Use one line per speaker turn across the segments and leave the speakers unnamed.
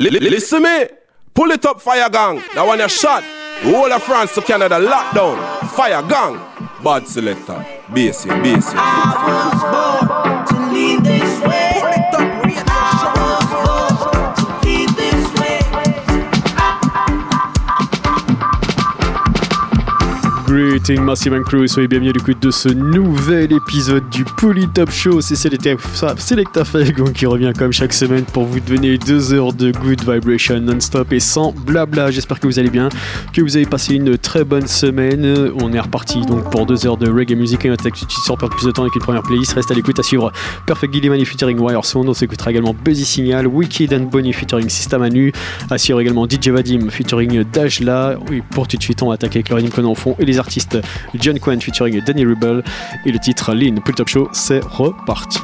Listen me, pull it up, fire gang. That one a shot. Whole of France to Canada, lockdown. Fire gang. Bad selector. Bass, bass. I was born
Greeting, merci Man Crew, soyez bienvenus à l'écoute de ce nouvel épisode du Polytop Show. C'est Selecta qui revient comme chaque semaine pour vous donner deux heures de good vibration non-stop et sans blabla. J'espère que vous allez bien, que vous avez passé une très bonne semaine. On est reparti donc pour deux heures de reggae music et de suite sans perdre plus de temps avec une première playlist. Reste à l'écoute à suivre Perfect Gilliman featuring Wire Sound. On s'écoutera également Buzzy Signal, Wicked and Bonnie featuring System Anu. À suivre également DJ Vadim featuring Dajla. Et pour tout de suite, on va attaquer avec le rythme qu'on en fond et les artiste John Quinn featuring Danny Rubel et le titre Lean. Pull Top Show, c'est reparti.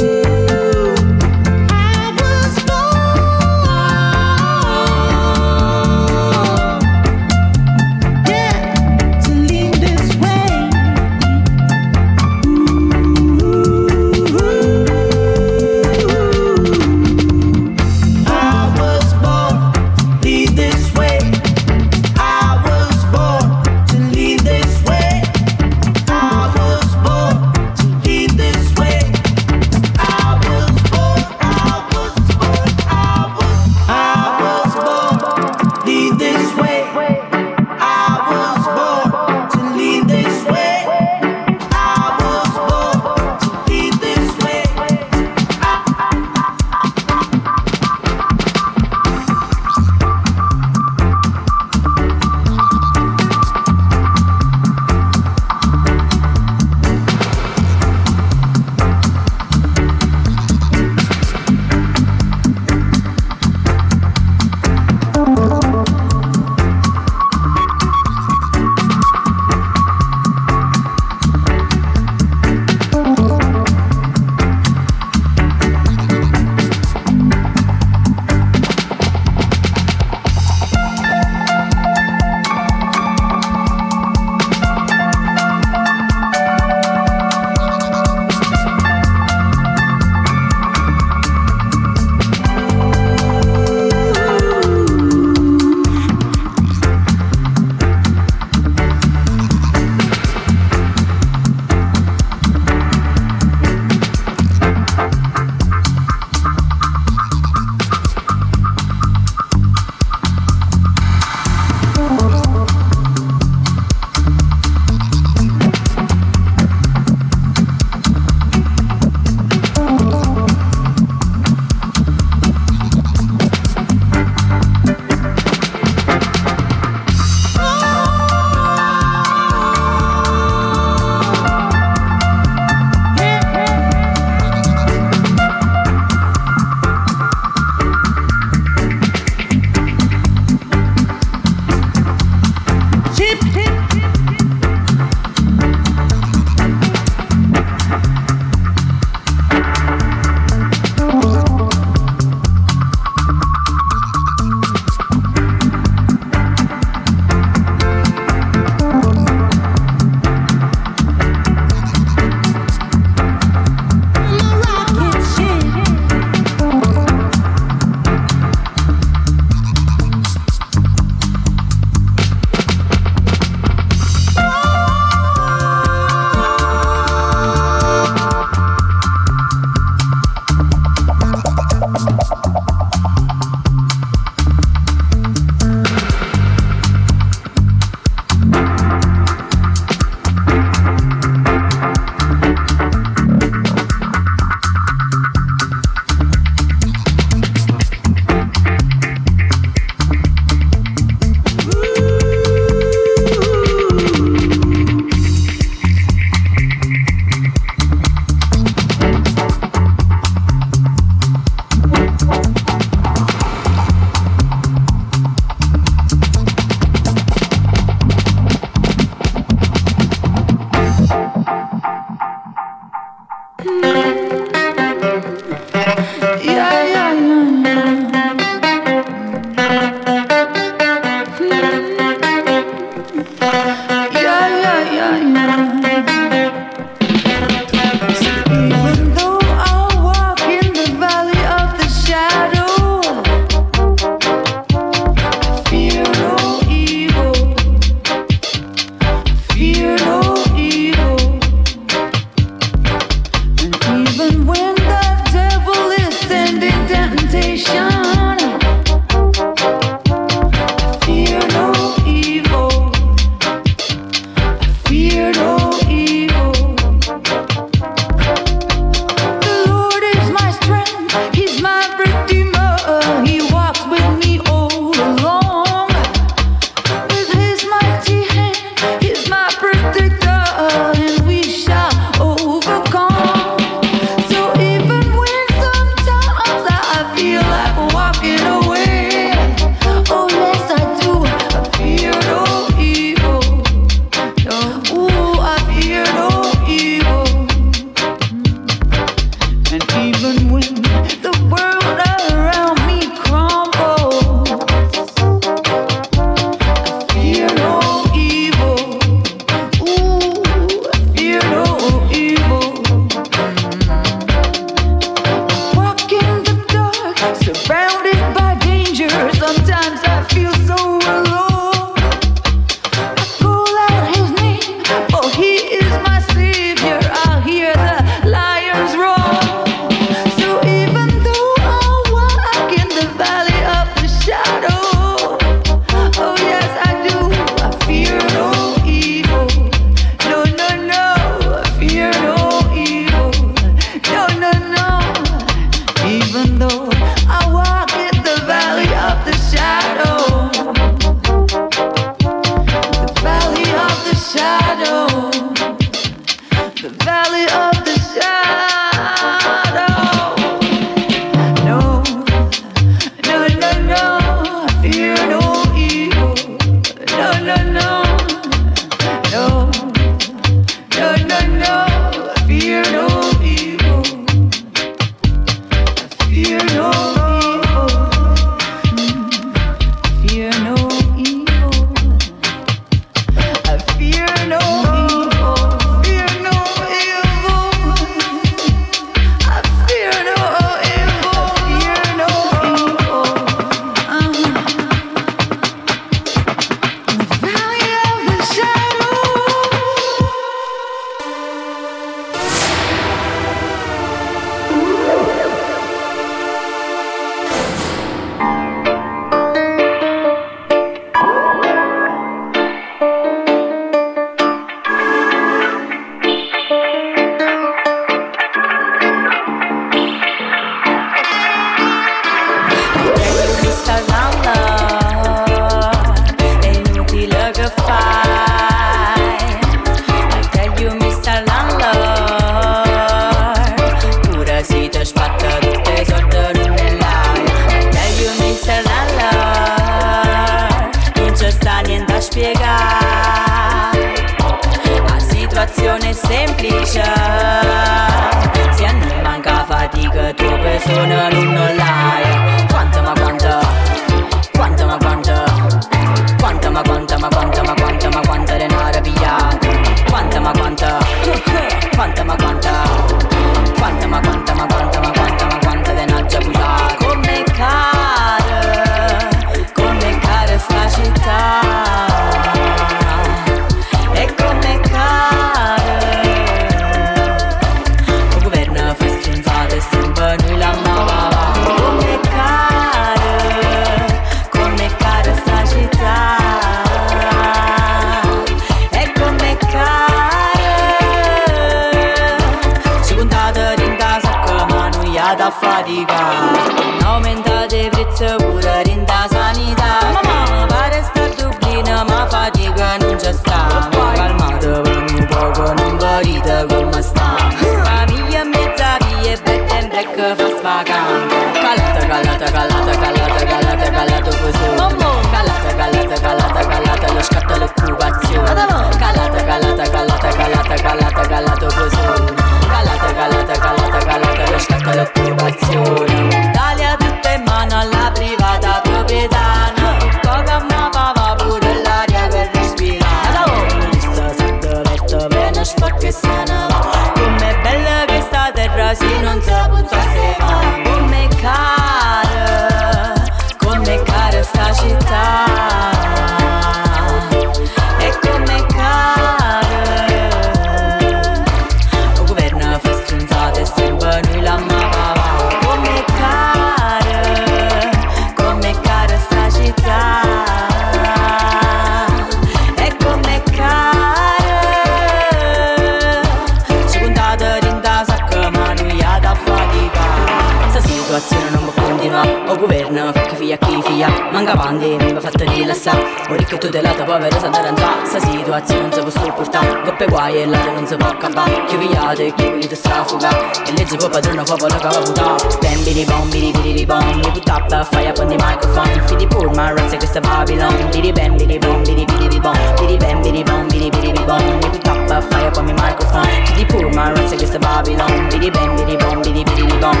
magic, you little star fuga. And let's pop a drone, pop a look at what Bam, biddy, bomb, biddy, biddy, bomb. We put up a fire on the microphone. Fiddy, pour my rocks like the Babylon. Biddy, bam, biddy, bomb, biddy, biddy, bomb. Biddy, bam, biddy, bomb, biddy, biddy, bomb. We put up a fire on the microphone. Fiddy, pour my rocks like the Babylon. Biddy, bam, biddy, bomb, biddy, biddy, bomb.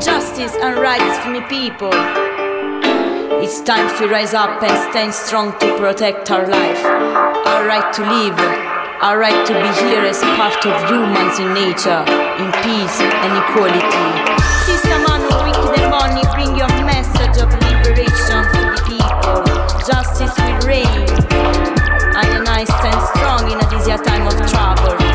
Justice and rights for me people. It's time to rise up and stand strong to protect our life, our right to live our right to be here as part of humans in nature, in peace and equality. Sister Manu, wicked money, bring your message
of liberation to the people. Justice will reign. I and nice and strong in a busier time of trouble.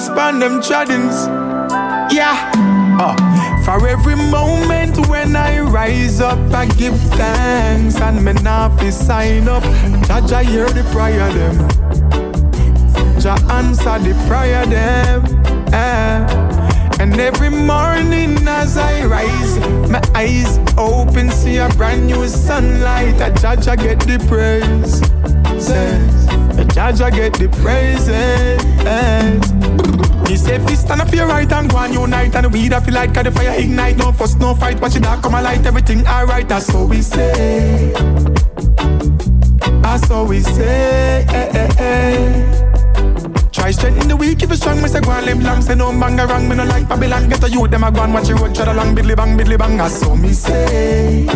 Span them. Yeah. Uh, for every moment when I rise up, I give thanks and me not sign up. Judge, I hear the prayer them. Jah answer the prayer them. Eh. And every morning as I rise, my eyes open, see a brand new sunlight. A judge I get the praise. Says, a judge get the praises. He say, you stand up your right and go on unite and we da feel like the fire ignite. No fuss, no fight, watch it dark come a light, everything alright. That's what we say. That's what we say. Eh, eh, eh. Try strengthen the weak if you strong, me say go and live long. Say no bang wrong, me no like Babylon. Get a youth, them a go and watch you road, tread along, bidly bang, bidly bang. That's so me say.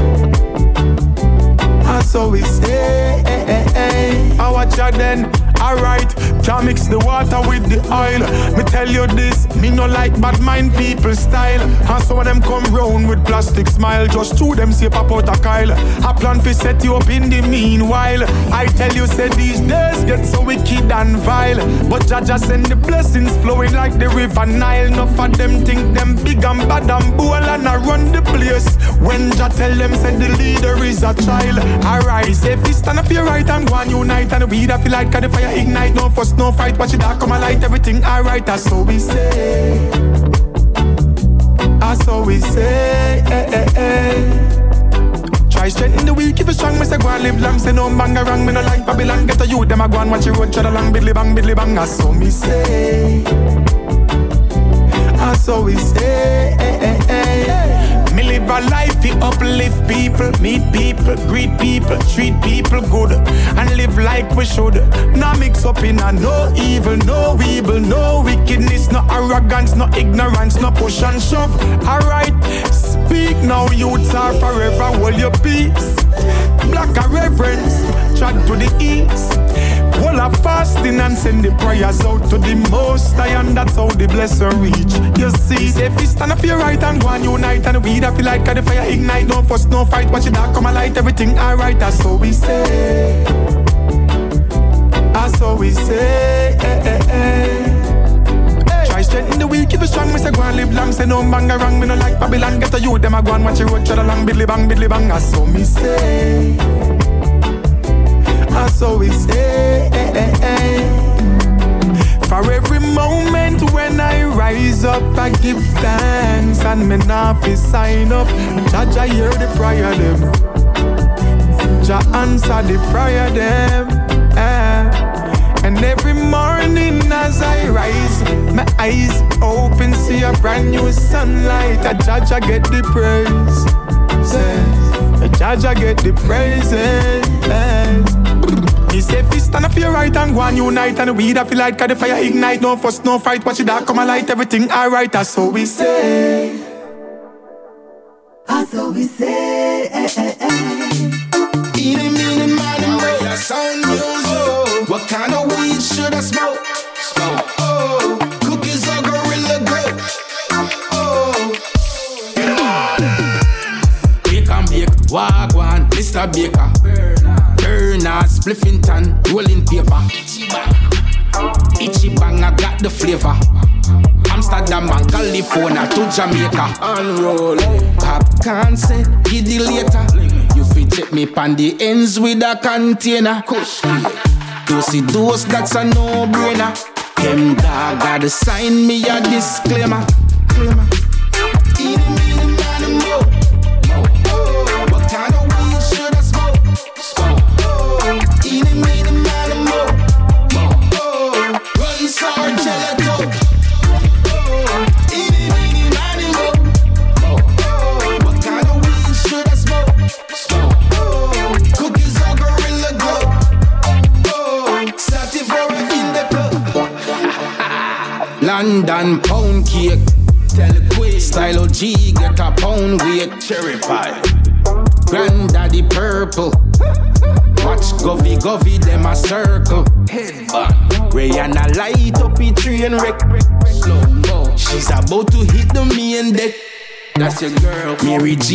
So we say. Eh, eh, eh. I watch you then. Alright, can't mix the water with the oil. Me tell you this, me no like bad mind people style. And some of them come round with plastic smile. Just two them say pop out a Kyle. I plan to set you up in the meanwhile. I tell you, say these days get so wicked and vile. But Jaja send the blessings flowing like the river Nile. Enough of them think them big and bad and bold and I run the place. When Jah tell them, say the leader is a child. Arise, if you stand up your right and go and unite and we da feel like the fire ignite. No fuss, no fight, watch it all come alight. Everything alright, that's so we say. That's so we say. Eh, eh, eh. Try strengthen the weak if you strong, me say go and live long. Say no bang wrong, me no like Babylon. Get a youth, them a go and watch you road, tread along, bidly bang, bidly bang. That's so me say. That's so we say. Eh, eh, eh. Me live a life to uplift people, meet people, greet people, treat people good, and live like we should. Now mix up in a no evil, no evil, no wickedness, no arrogance, no ignorance, no push and shove. Alright, speak now, youths are forever, hold your peace. Black a reverence, track to the east. Whole of fasting and send the prayers out to the most high, and that's how the blessing reach. You see, say if you stand up your right and go unite, and we da feel like the fire ignite. No fuss, no fight, watch it all come alight. Everything alright, that's how we say. That's how we say. Eh, eh, eh. Try the weak if you strong, me say go and live long. Say no bang wrong, me no like Babylon. Get a youth, them a go and watch you road, tread along, bidly bang, bidly bang. That's how me say. That's how we eh. For every moment when I rise up, I give thanks and me not fi sign up. Judge, I hear the prayer them. Jah answer the prayer them. And every morning as I rise, my eyes open, see a brand new sunlight. A judge, I get the praise. A judge, I get the praises. He say if you stand up your right and go and unite and we da feel like the fire ignite. No fuss, no fight, watch it all come alight. Everything alright, that's how we say.
That's what we say. Eh, eh, eh.
Eeny, meeny, miny, moe. Sound music. What kind of weed should I smoke? Smoke. Oh, cookies or gorilla grip. Oh, Bake and bake, wagwan, Mr. Baker. Spliffington, rolling paper. Itchy bang, I got the flavor. Amsterdam and California to Jamaica. Unroll. Say, give the later. You fit check me pan the ends with a container. Kush. Dosey dose, that's a no-brainer. Them dog gotta sign me a disclaimer.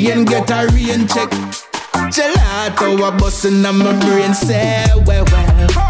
Jane get a rain check. Gelato a bustin' on my brain, say well well.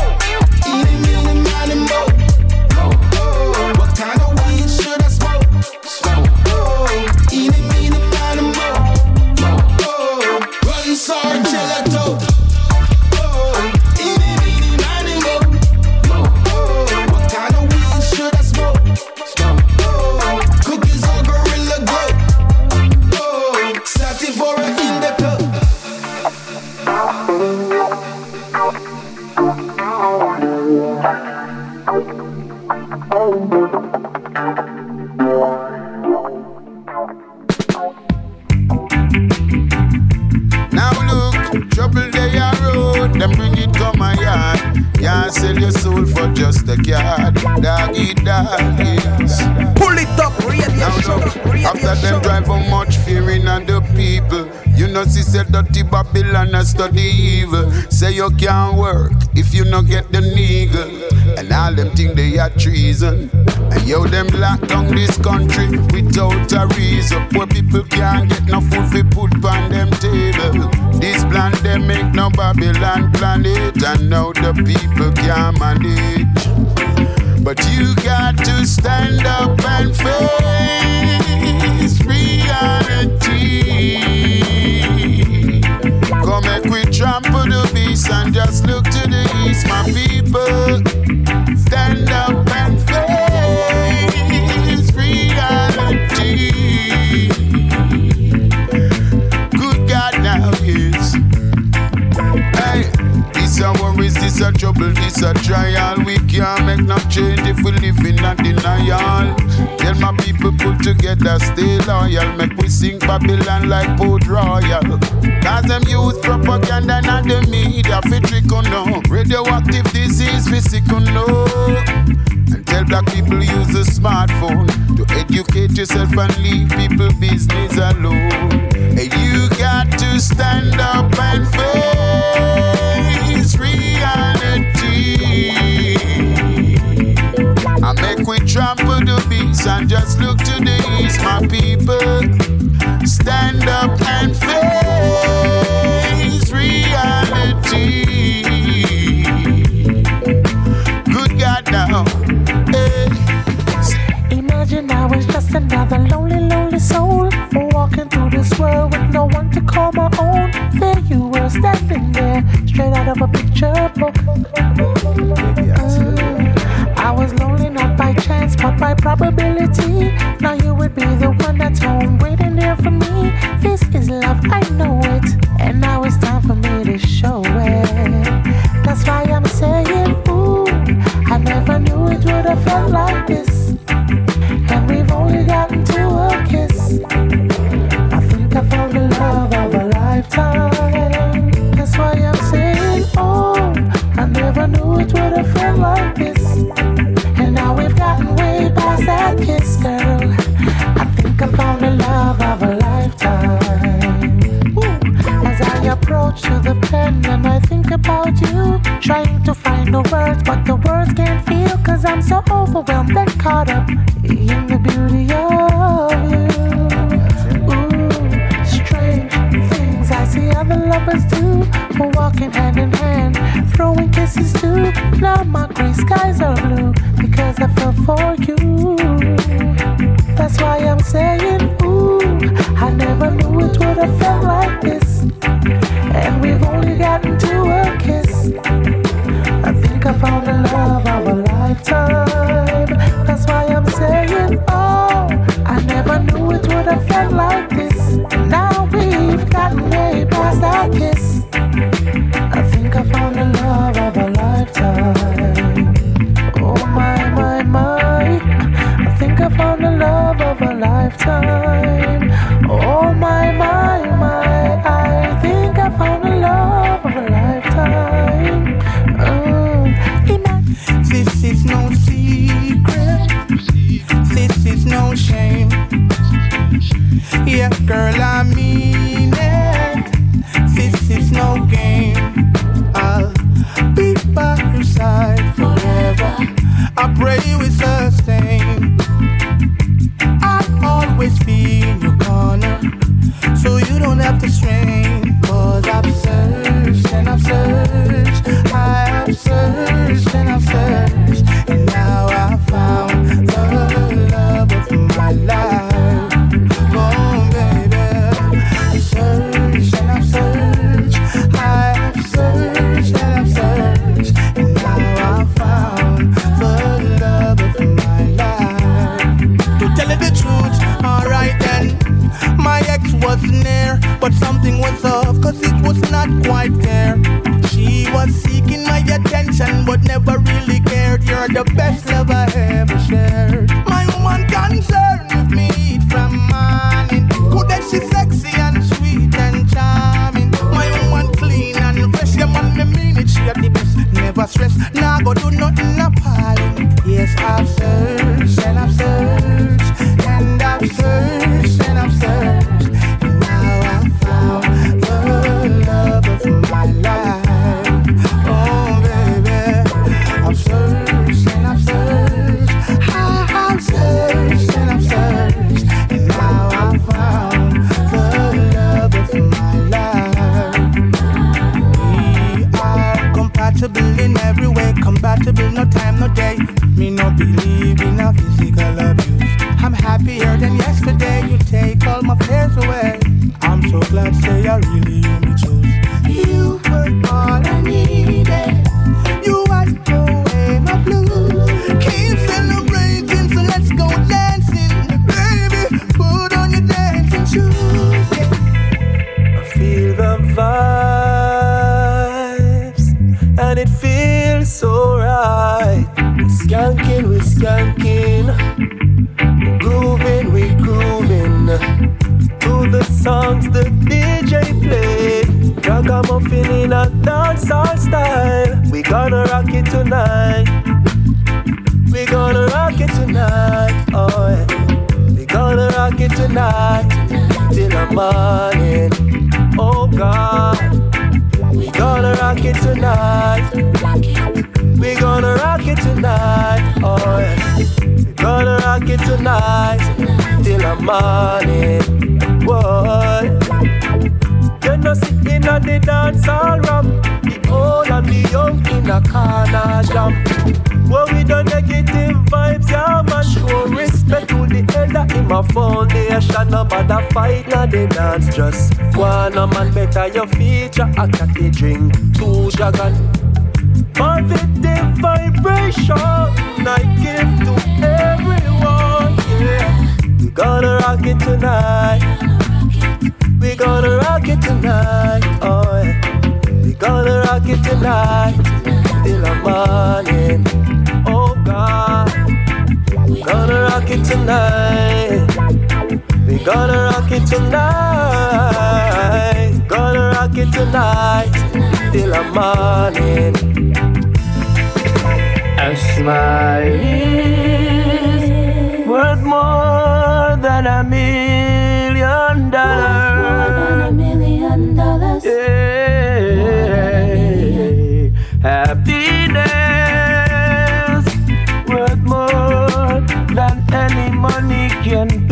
Treason. And yo, them lock down this country without a reason. Poor people can't get no food fi put on them table. This plan they make no Babylon planet, and now the people can't manage. But you got to stand up and face reality. Come make we trample the beast and just look to the east, my people. Trial. We can't make no change if we live in a denial. Tell my people pull together, stay loyal. Make we sing Babylon like Port Royal. Cause them youth propaganda and the media fi trick on no. Radioactive disease on no. And tell black people use the smartphone to educate yourself and leave people business alone. And you got to stand up and face reality. Trample the beats and just look to the east, my people. Stand up and face reality. Good God now. Hey.
Imagine I was just another lonely, lonely soul walking through this world with no one to call my own. There you were standing there, straight out of a picture book. But by probability. Now you would be the one that's home waiting there for me. This is love, I know
Grooving, we grooving. To the songs the DJ in a dancehall style. We gonna rock it tonight. We gonna rock it tonight, oh yeah. We gonna rock it tonight till the morning. Oh God, we gonna rock it tonight. We gonna rock it tonight, oh yeah. We gonna rock it tonight till the morning. Whoa. You know sitting on the dance hall ramp The old and the young in a corner jam Where we the negative vibes, yeah man Show respect to the elder in my foundation No bother fight, now the dance Just go on, no man, better your feature A catty drink, two dragon Positive vibration I give to everyone, yeah We gonna rock it tonight we gonna rock it tonight, oh yeah. We gonna rock it tonight till the morning, oh God. We gonna rock it tonight. We gonna rock it tonight. Gonna rock it tonight till the morning. A smile is worth more than a million dollars. Yeah. Million. Happiness worth more than any money can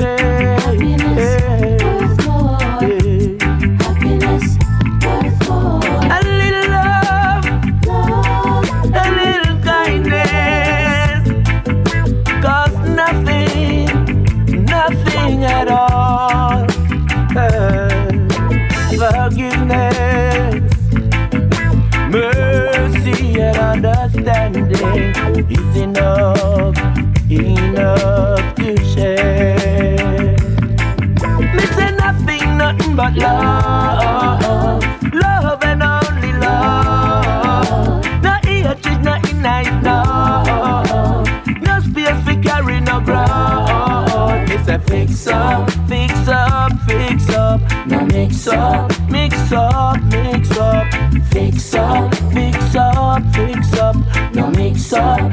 nothing love, love and only love. No hatred, nothing nice, no. No space for carry no ground. Me say fix up, fix up, fix up. Now mix up, mix up, mix up. Fix up, fix up, fix up. Now mix up,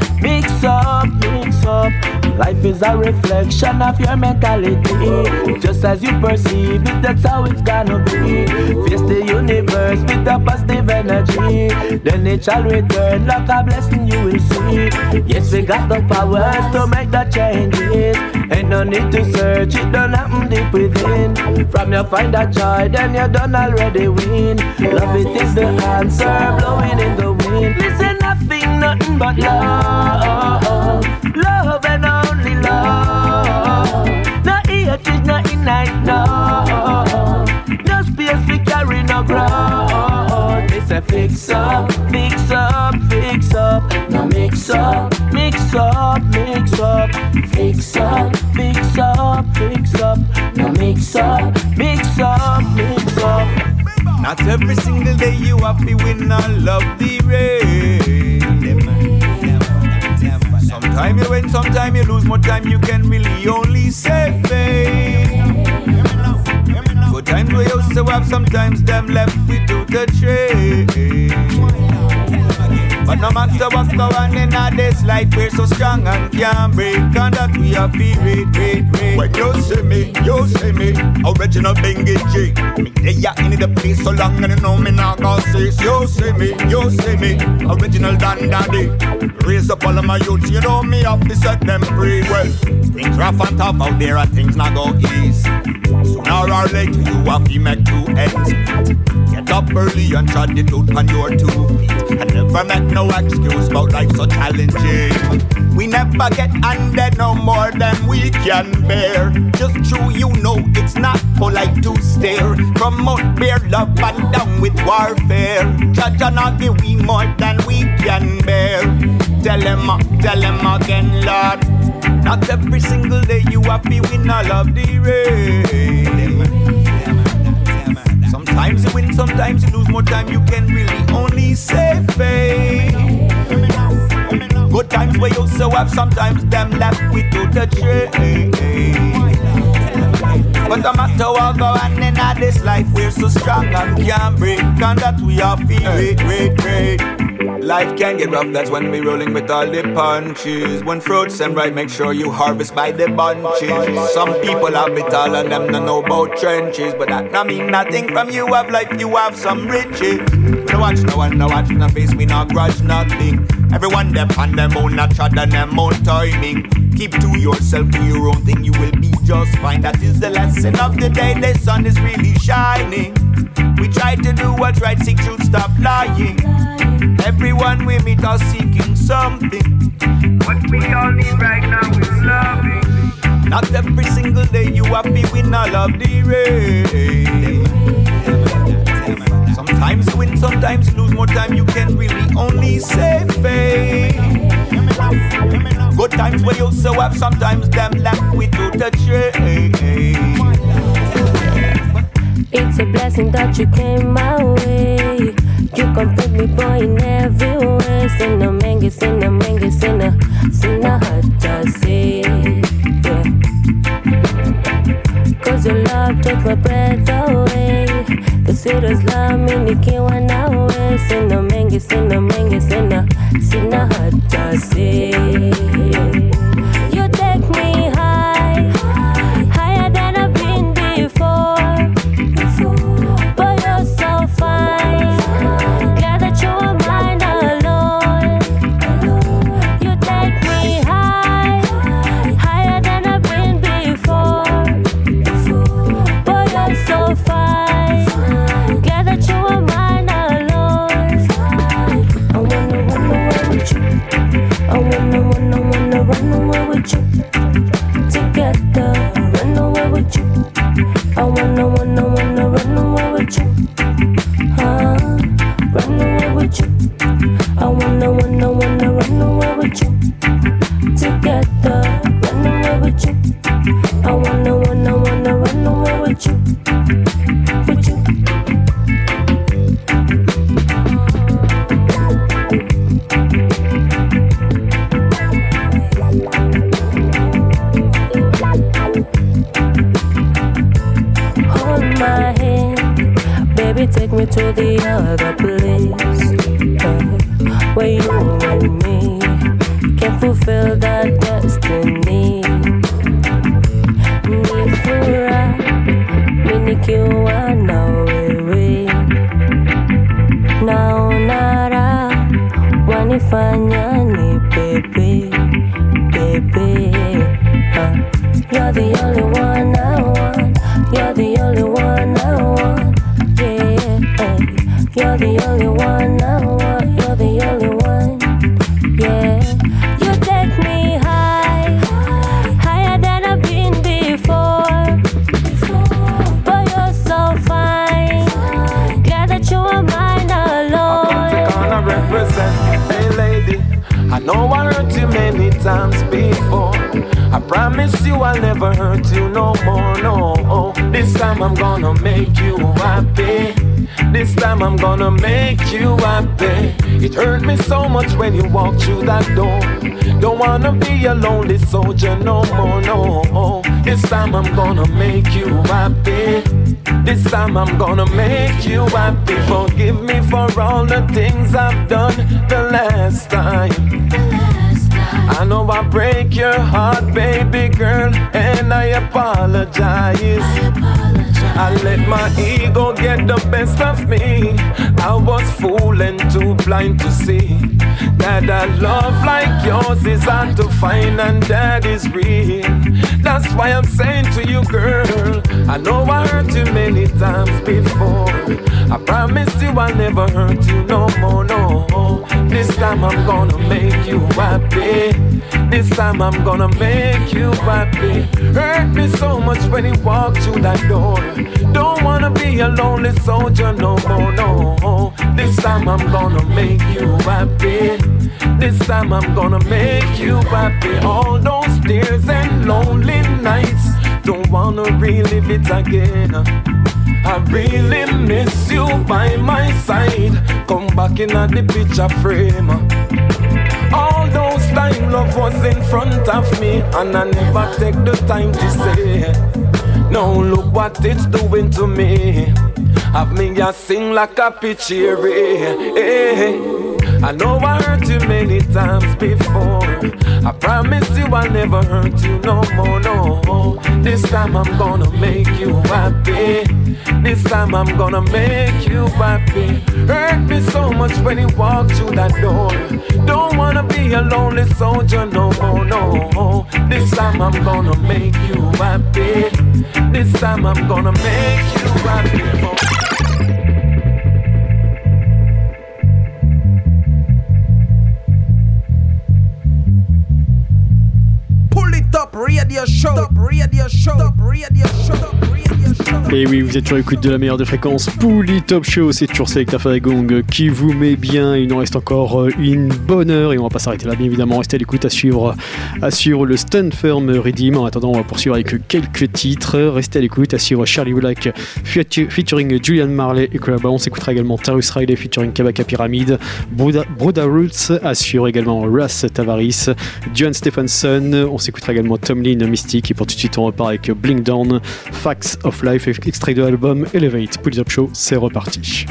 Life is a reflection of your mentality. Just as you perceive it, that's how it's gonna be. Face the universe with a positive energy. Then it shall return like a blessing you will see. Yes, we got the powers to make the changes. Ain't no need to search, it don't happen deep within. From you find a joy, then you done already win. Love it is the answer, blowing in the wind. Listen, nothing, nothing but love. Love and only love. No hatred, no night, no. No space for carry no ground. It's a fix up, fix up, fix up. No mix up, mix up, mix up. Fix up, fix up, fix up. No mix up, mix up, mix up.
Not every single day you have to win a love the race. Sometime you win, sometime you lose. More time you can really only say fame. Eh? Good times we used to have, sometimes them left without the trace. But no matter what's going in this life, we're so strong and can't break. And that we are feel great, great.
When you see me, you see me, original Bengi G. Me they in the place so long and you know me not gonna say. You see me, you see me, original Dan Daddy. Raise up all of my youths, you know me have to set them free. Well, things rough and tough out there and things not go easy. Sooner or later you have to make two ends. Get up early and try it out on your two feet. And never make no excuse about life so challenging. We never get under no more than we can bear. Just true, you know it's not polite to stare. Promote bear love and down with warfare. Judge and not give we more than we can bear. Tell him, tell him again, Lord. Not every single day you happy win all of the rain. Sometimes you win, sometimes you lose. More time you can really only say fame. Good times where you so have, sometimes them left without a trace. But no matter what go on in this life, we're so strong and can't break. And that we are feeling great, great. Life can get rough, that's when we rolling with all the punches. When fruits and right, make sure you harvest by the bunches. Some people have it all and them don't know about trenches. But that not mean nothing from you have life, you have some riches. No watch no one, no watch no face, we not grudge nothing. Everyone dep on them own, not trod on them own timing. Keep to yourself, do your own thing, you will be just fine. That is the lesson of the day. The sun is really shining. We try to do what's right, seek truth, stop lying. Everyone we meet are seeking something. What we all need right now is loving. Not every single day you happy win all of the rain. Sometimes you win, sometimes you lose. More time you can really only say fame. Good times where you so have, sometimes them left without a trace.
It's a blessing that you came my way. You complete me, boy, in every way. Sinna mengi, sinna mengi, sinna, sinna hata say. Yeah. Cause your love takes my breath away. The sweetest love me nikiwa nawe. Sinna mengi, sinna mengi, sinna, sinna hata say. To the other place
a lonely soldier no more, no. This time I'm gonna make you happy. This time I'm gonna make you happy. Forgive me for all the things I've done the last time. I know I break your heart, baby girl, and I apologize. I let my ego get the best of me. I was fooling, too blind to see that a love like yours is hard to find and that is real. That's why I'm saying to you, girl, I know I hurt you many times before. I promise you I'll never hurt you no more, no. This time I'm gonna make you happy. This time I'm gonna make you happy. Hurt me so much when you walk through that door. Don't wanna be a lonely soldier no more, no. This time I'm gonna make you happy. This time I'm gonna make you happy. All those tears and lonely nights. Don't wanna relive it again. I really miss you by my side. Come back in the picture frame. Time love was in front of me, and I never take the time to say. Now look what it's doing to me. Have me a sing like a pitchy I know I hurt you many times before. I promise you I'll never hurt you no more, no. This time I'm gonna make you happy. This time I'm gonna make you happy. Hurt me so much when you walk through that door. Don't wanna be a lonely soldier no more, no. This time I'm gonna make you happy. This time I'm gonna make you happy.
Et oui, vous êtes sur l'écoute de la meilleure des fréquences. Pouli Top Show, c'est toujours Selecta Gong qui vous met bien. Il nous reste encore euh, une bonne heure et on va pas s'arrêter là, bien évidemment. Restez à l'écoute à suivre, le Stand Firm Redeem. En attendant, on va poursuivre avec quelques titres. Restez à l'écoute à suivre Charlie Black featuring Julian Marley et Collaba. On s'écoutera également Tarus Riley featuring Kabaka Pyramid, Bruda, Roots, assure également Russ Tavaris, John Stephenson. On s'écoutera également Tomlin Mystique. Et pour tout de suite, on repart avec Blink Down, Facts of Life extrait de l'album Elevate. Pull Up Show, c'est reparti.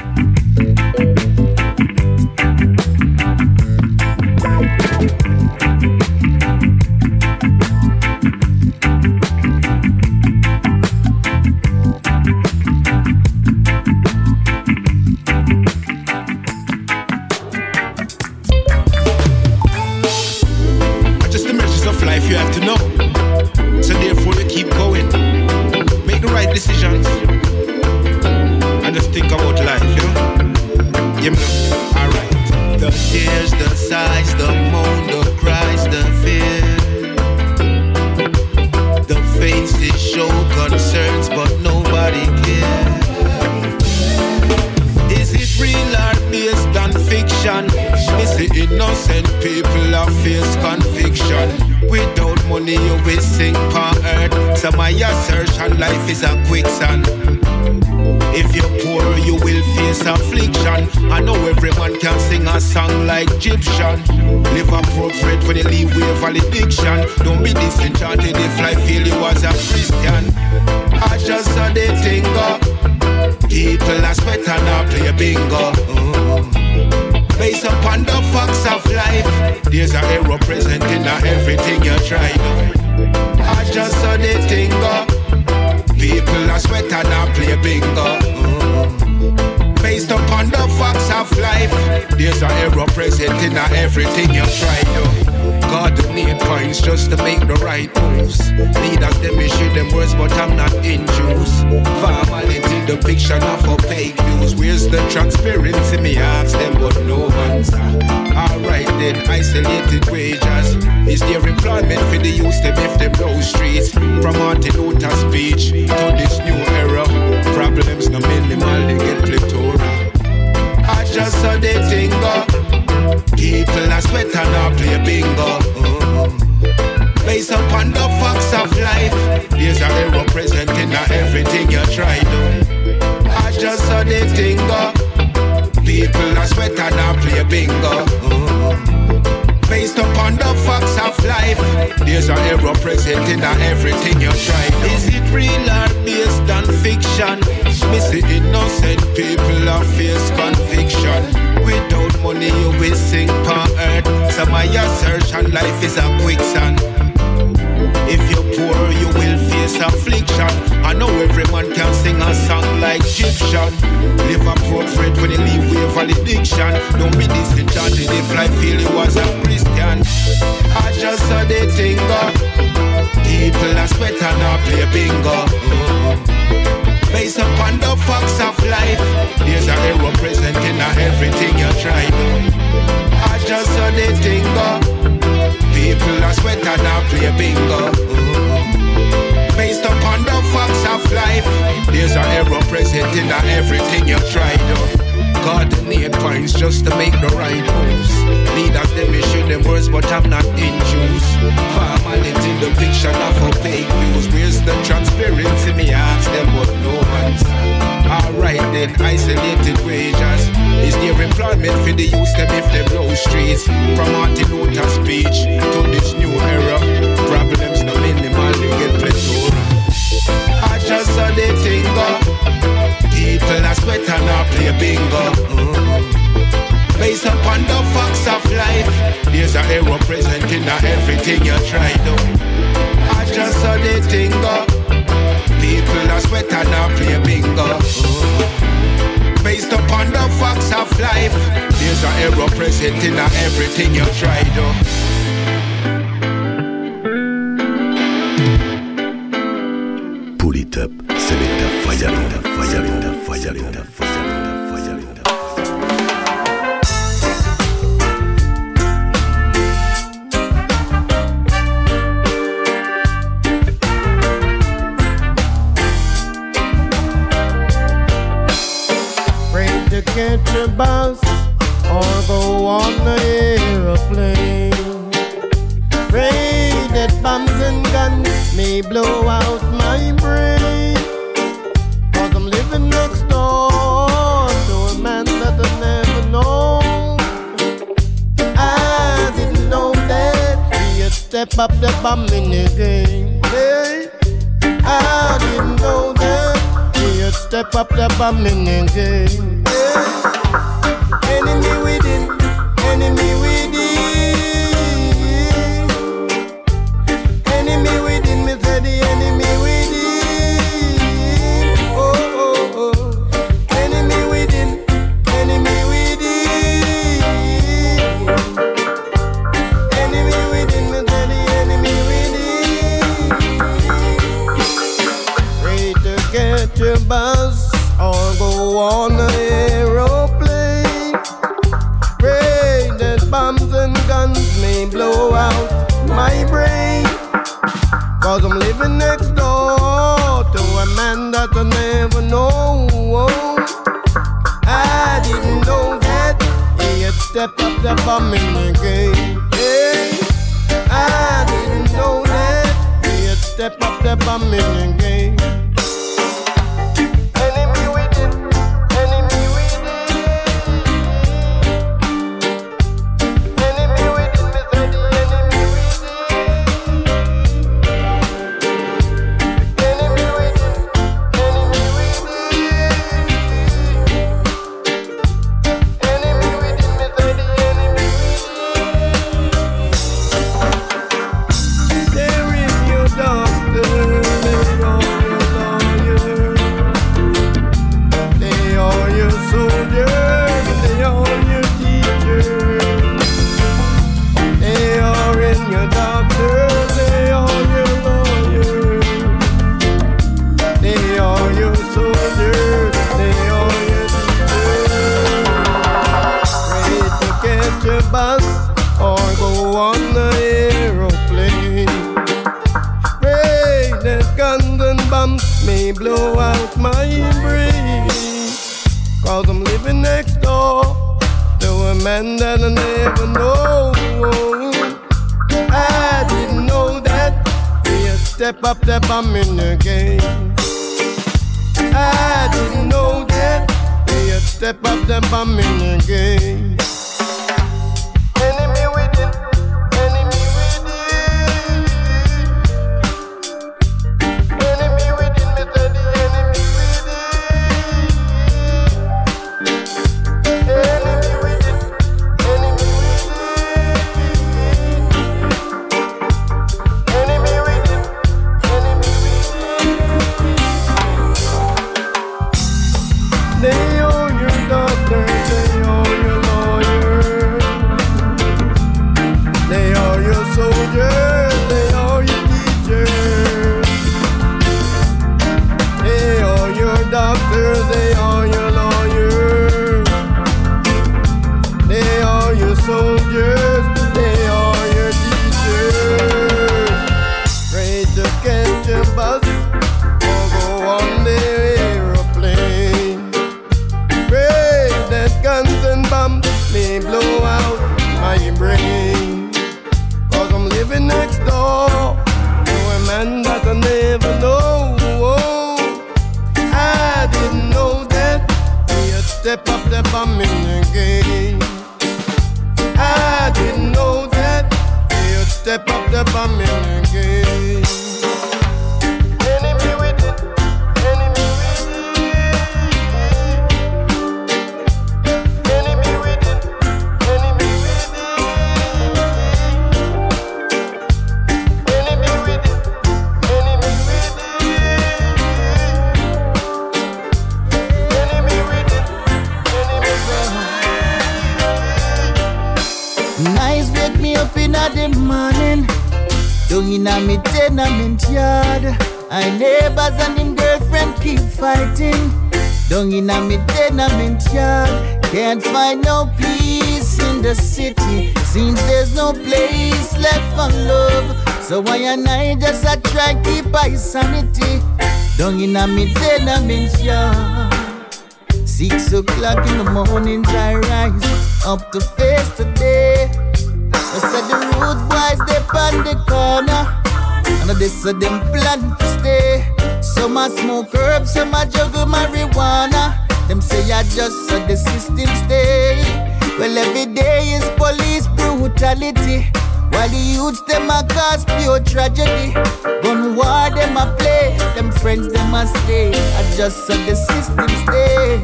Just saw the
system stay.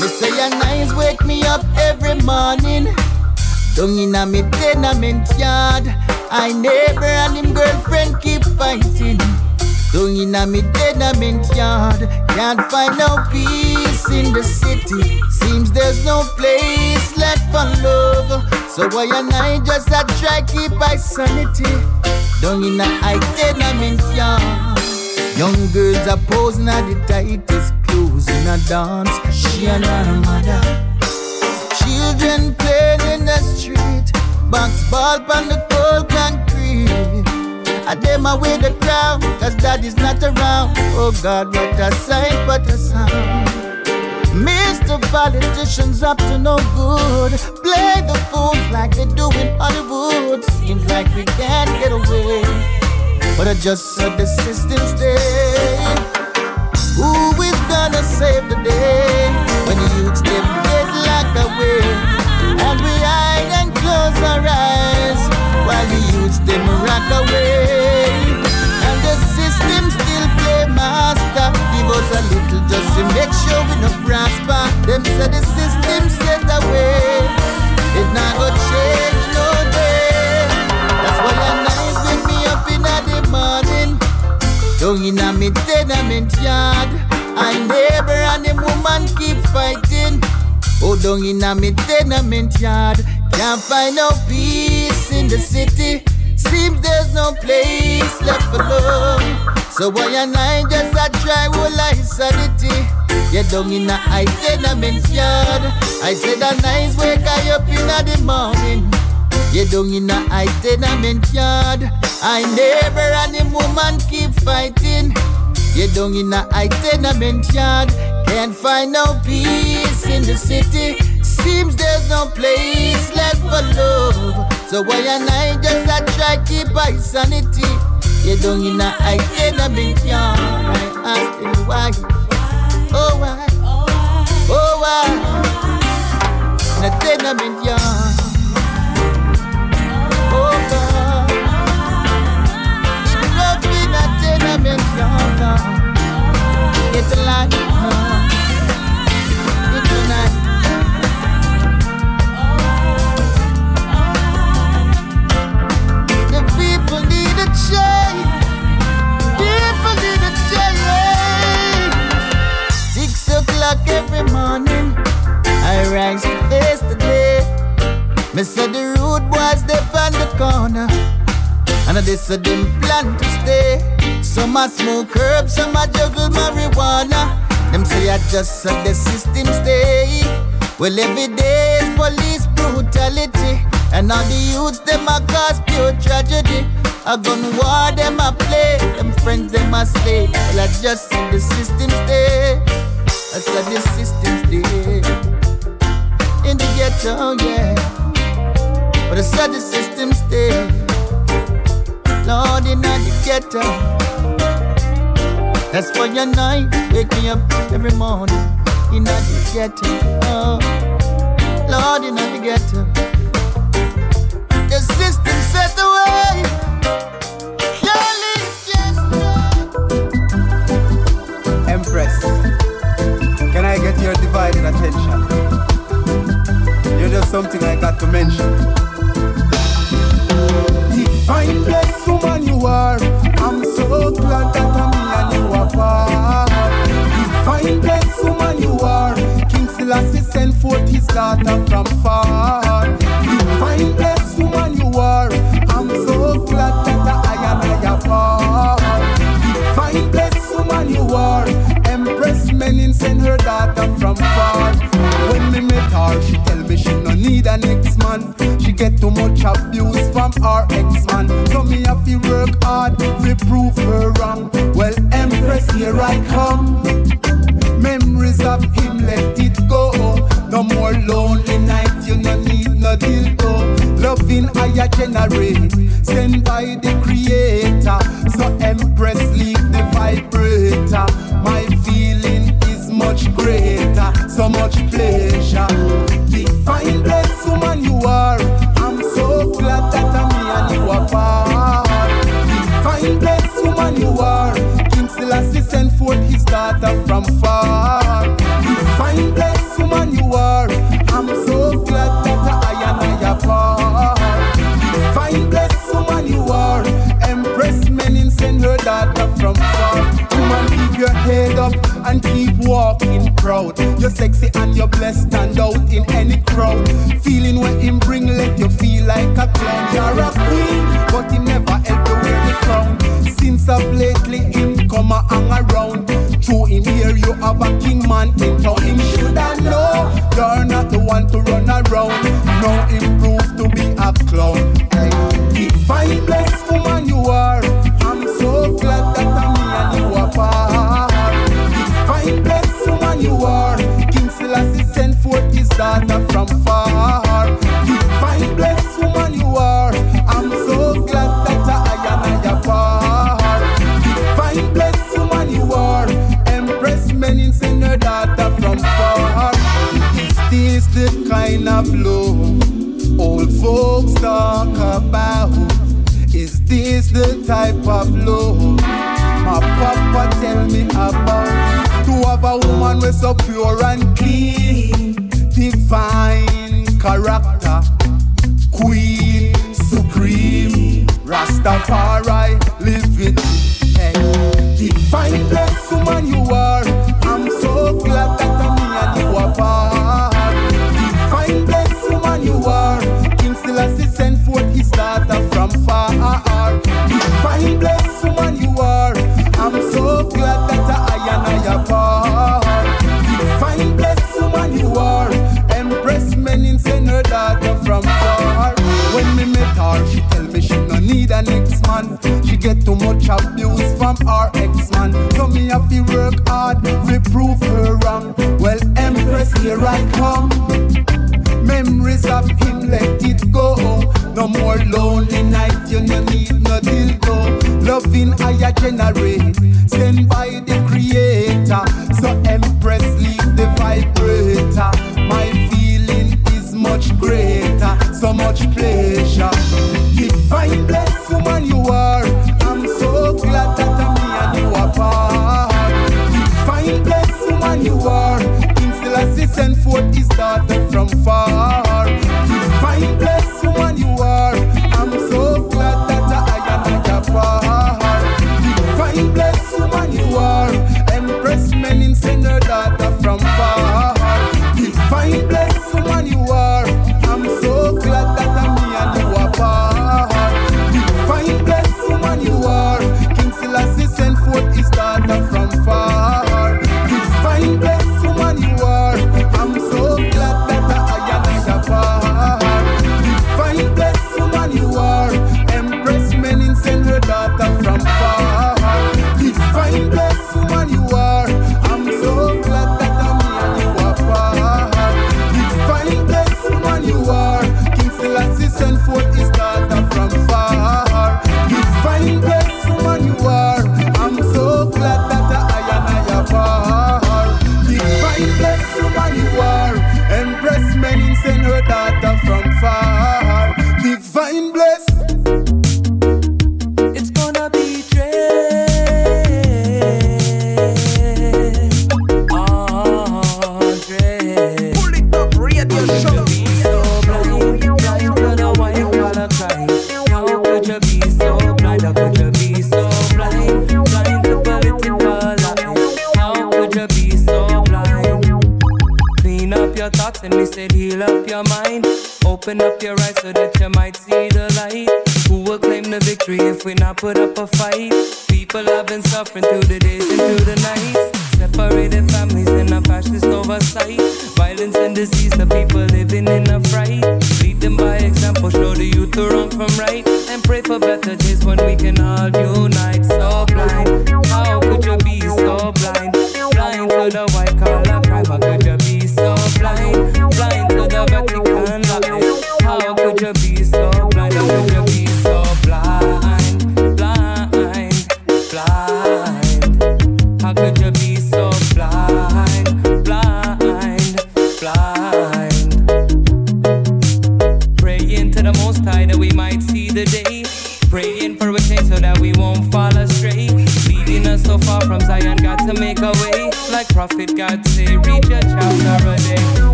Me say a nice wake me up every morning. Down in a me tenement yard, I neighbor and him girlfriend keep fighting. Down in a me tenement yard, can't find no peace in the city. Seems there's no place left for love. So why and I just a try keep my sanity. Down in a I tenement yard. Young girls are posing at the tightest clothes in a dance. She and her mother. Children playing in the street, box ball on the cold concrete. I them away the crowd, cause daddy's not around. Oh God, what a sight, what a sound. Mr. Politicians up to no good. Play the fools like they do in Hollywood. Seems like we can't get away. But I just said the system's stay. Who is gonna save the day when the youths them get locked away? And we hide and close our eyes while the youths them rock away. And the system still play master. Give us a little just to make sure we no prosper. Them say the system set away. Down in a me tenement yard, I neighbor and the woman keep fighting. Oh, down in a me tenement yard, can't find no peace in the city. Seems there's no place left for love. So why and I just a try whole life sanity. Yeah, down in a I tenement yard, I said a nice wake I up in the morning. Yeah, down in a I tenement yard, I never and the woman keep fighting. Yeah, down in a I tenement yard, can't find no peace in the city. Seems there's no place left for love. So why and I just a try keep my sanity. Yeah, down in a I tenement yard, I asked him why. Oh why? Oh, I, in a tenement yard. Me say the rude boys they on the corner, and they say them plan to stay. Some a smoke herb, some a juggle marijuana. Them say I just saw the system stay. Well, every day is police brutality. And all the youths, them a cause pure tragedy. A gun war, them a play. Them friends, them a slay. Well, I just see the system stay. I saw the system stay. In the ghetto, yeah. But I saw the system stay. Lord, in the ghetto. That's why your night wake me up every morning in the ghetto. Oh, Lord, in the ghetto. The system set away.
Empress, can I get your divided attention? You're just something I got to mention.
Divine woman are. I'm so glad that I'm me and you apart. Divine blessed woman you are. King Selassie sent forth his daughter from far. Divine blessed woman you are. I'm so glad that I and I apart. Divine blessed woman you are. Empress Menen sent her daughter from far. When me met her, she tell me she no need an ex-man. She get too much abuse from her ex-man. So me have to work hard to prove her wrong. Well, Empress, here I come. Memories of him, let it go. No more lonely nights, you no need no dildo. Loving higher generate, sent by the creator. So Empress, leave the vibrator. My feeling is much greater, so much pleasure. Divine blessed woman you are. I'm so glad that I'm me and you apart. Divine blessed woman you are. King Selassie sent forth his daughter from far. Divine blessed woman you are. I'm so glad that I and I apart. Divine blessed woman you are. Empress Menen send her daughter from far. Woman, keep your head up and keep walking proud. You're sexy and you're blessed, stand out in any crowd. Feeling what him bring, let you feel like a clown. You're a queen, but he never help you wear the crown. Since of lately, him come a hang around. Through him here, you have a king man in town. Him shoulda know you're not the one to run around. Now him prove to be a clown. Divine blessed woman you are. I'm so glad that I'm daughter from far. Divine blessed woman you are. I'm so glad that I am I apart. Divine blessed woman you are. Empress Menen send her daughter from far. Is this the kind of love old folks talk about? Is this the type of love my papa tell me about? To have a woman with so pure and clean, divine character, queen supreme, Rastafari live it. Hey. Divine blessed woman you are. She get too much abuse from her ex-man. So me have to work hard, reprove her wrong. Well, Empress, here I come. Memories of him, let it go. No more lonely nights, you no need no dildo. Loving I generate, sent by the creator. So Empress, leave the
vibrator. My feeling is much greater, so much pleasure. Fine, blessed woman you are. I'm so glad that I'm me and you are part. Fine, blessed woman you are. King Selassie sent forth his daughter from far. Fine, blessed woman you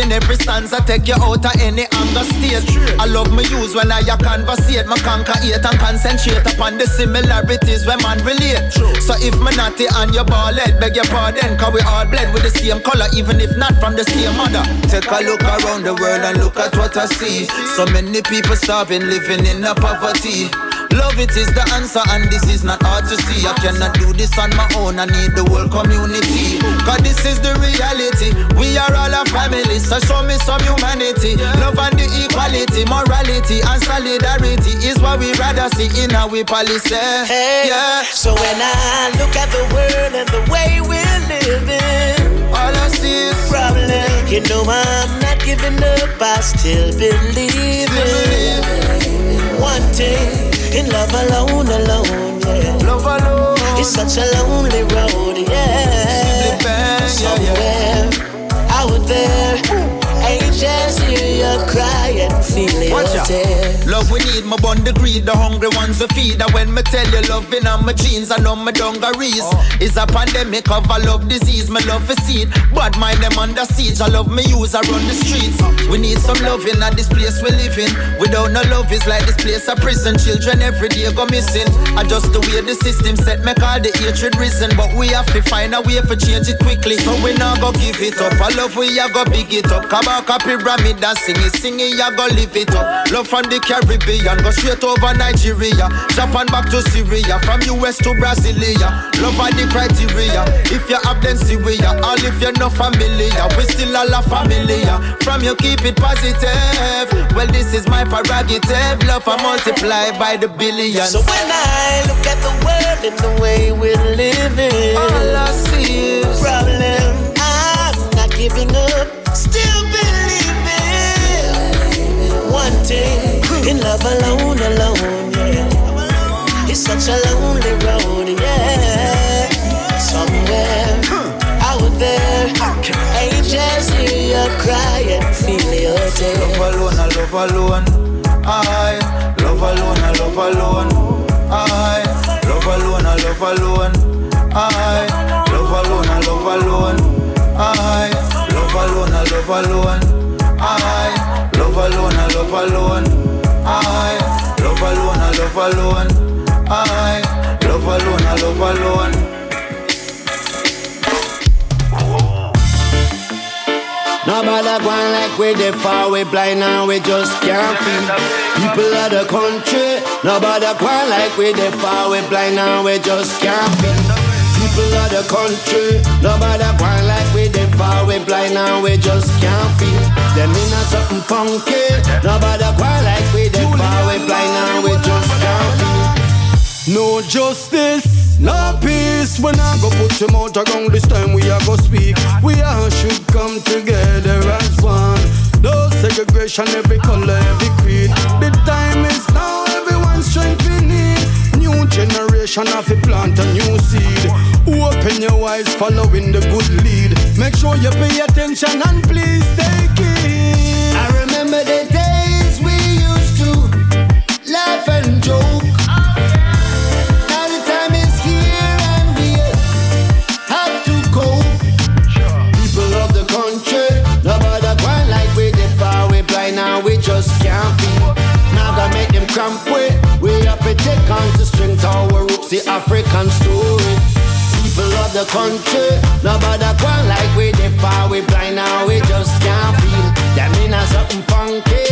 Loving every stanza, take you out of any anger state. I love me use when I conversate, my conquer hate and concentrate upon the similarities when man relate. So if me natty and your ball head, beg your pardon, cause we all bled with the same color, even if not from the same mother. Take a look around the world and look at what I see. So many people starving, living in a poverty. Love it is the answer, and this is not hard to see. I cannot do this on my own, I need the whole community. Cause this is the reality. We are all a family, so show me some humanity. Love and the equality, morality, and solidarity is what we rather see in our policy.
Hey,
Yeah.
So when I look at the world and the way we're living,
all I see is
problem. You know I'm not giving up. I still believe in one thing in love alone, alone. Yeah.
Love alone.
It's such a lonely road. Yeah. Somewhere out there, angels hear you cry and feel
Watch out. Love we need, my bond the greed, the hungry ones to feed. And when me tell you loving on my jeans, I know my dungarees. Oh. It's a pandemic of a love disease, my love for seed. Bad mind them under siege, I love me use, I run the streets. We need some loving at this place we live in. Without no love, it's like this place a prison. Children every day go missing. I just the way the system set, make all the hatred risen. But we have to find a way for change it quickly. So we not go give it up. I love we a go big it up. Kabaka pyramid and sing it, sing it, ya go live it up. Love from the Caribbean, go straight over Nigeria. Japan back to Syria, from US to Brasilia. Love are the criteria. If you have them Syria, all if you're not familiar, we still all a familiar. From you keep it positive. Well, this is my prerogative. Love I multiply by the billions.
So when I look at the world and the way we're living,
all I see is
problem. I'm not giving up, in love alone, alone, yeah. It's such a lonely road, yeah. Somewhere out there, angels hear you cry and feel your tear.
Love alone, I love alone. I love alone, I love alone. I love alone, I love alone. I love alone, I love alone. I love alone, I love alone. I love alone, I love alone. Love alone. I love alone, I love alone.
Nobody going like we the far, we blind and we just can't feel. People of the country, nobody going like we the far, we blind and we just can't feel. People of the country, nobody going like we the far, we blind and we just can't feel. Them in a something funky, nobody going like we the far, we blind and we just.
No justice, no peace. When I go put him out around this time, we are go speak. We all should come together as one. No segregation, every color, every creed. The time is now, everyone's strength we need. New generation of to plant a new seed. Open your eyes, following the good lead. Make sure you pay attention and please take it.
I remember the days we used to laugh and joke. Cramp way. We have to take on the strength our roots, the African story. People of the country, nobody going like we the far, we blind now we just can't feel. That mean a something funky,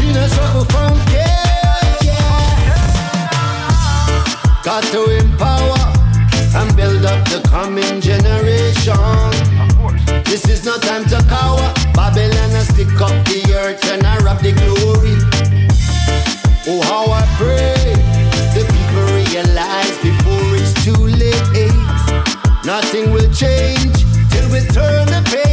mean a something funky. Got to empower and build up the coming generation. This is no time to cower. Babylon a stick up the earth and I rap the glory. Oh, how I pray the people realize before it's too late. Nothing will change till we turn the page.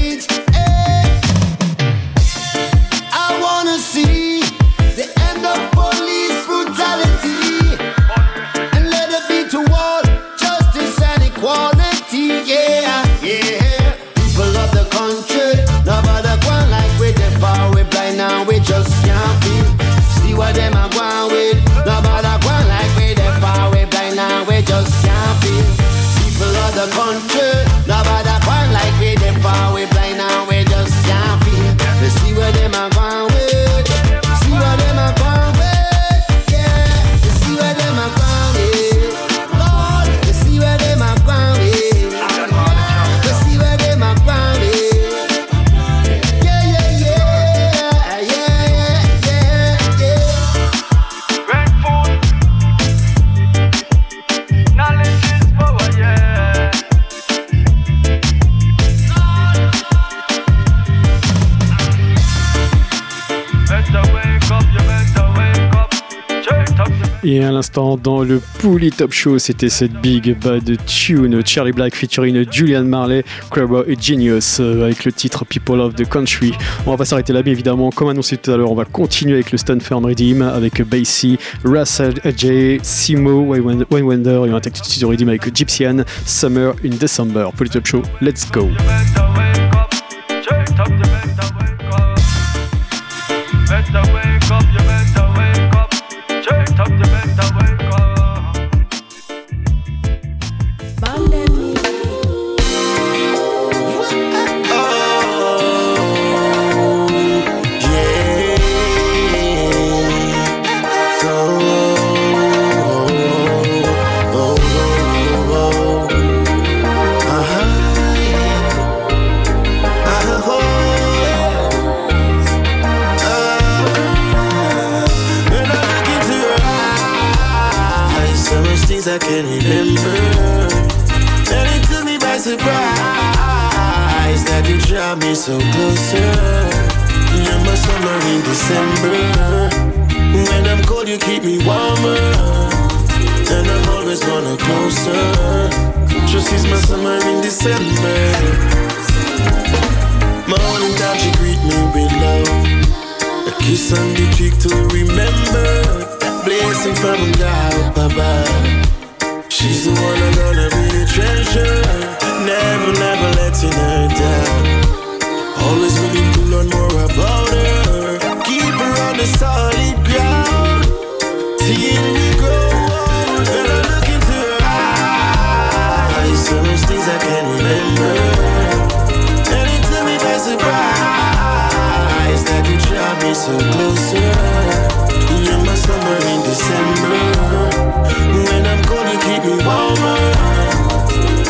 L'instant, dans le Pouli Top Show, c'était cette big bad tune Charlie Black featuring Julian Marley, Crabber et Genius euh, avec le titre People of the Country. On va s'arrêter là, bien évidemment. Comme annoncé tout à l'heure, on va continuer avec le Stanford Redeem avec Basie, Russell J, Simo, Wayne Wonder et un texte studio Redeem avec Gypsian, Summer in December. Pouli Top Show, let's go.
You
draw me so closer. My summer in December. When I'm cold, you keep me warmer. And I'm always gonna closer. Just is my summer in December. Morning time she greet me with love. A kiss on the cheek to remember. Blessing from God above. She's the one I'm gonna be really treasure. Never, never letting her down. Always willing to learn more about her. Keep her on the solid ground. Till we grow old. When I look into her eyes, so much things I can't remember. And it took me by surprise that you draw me so closer. You're summer in December. When I'm you keep me warmer.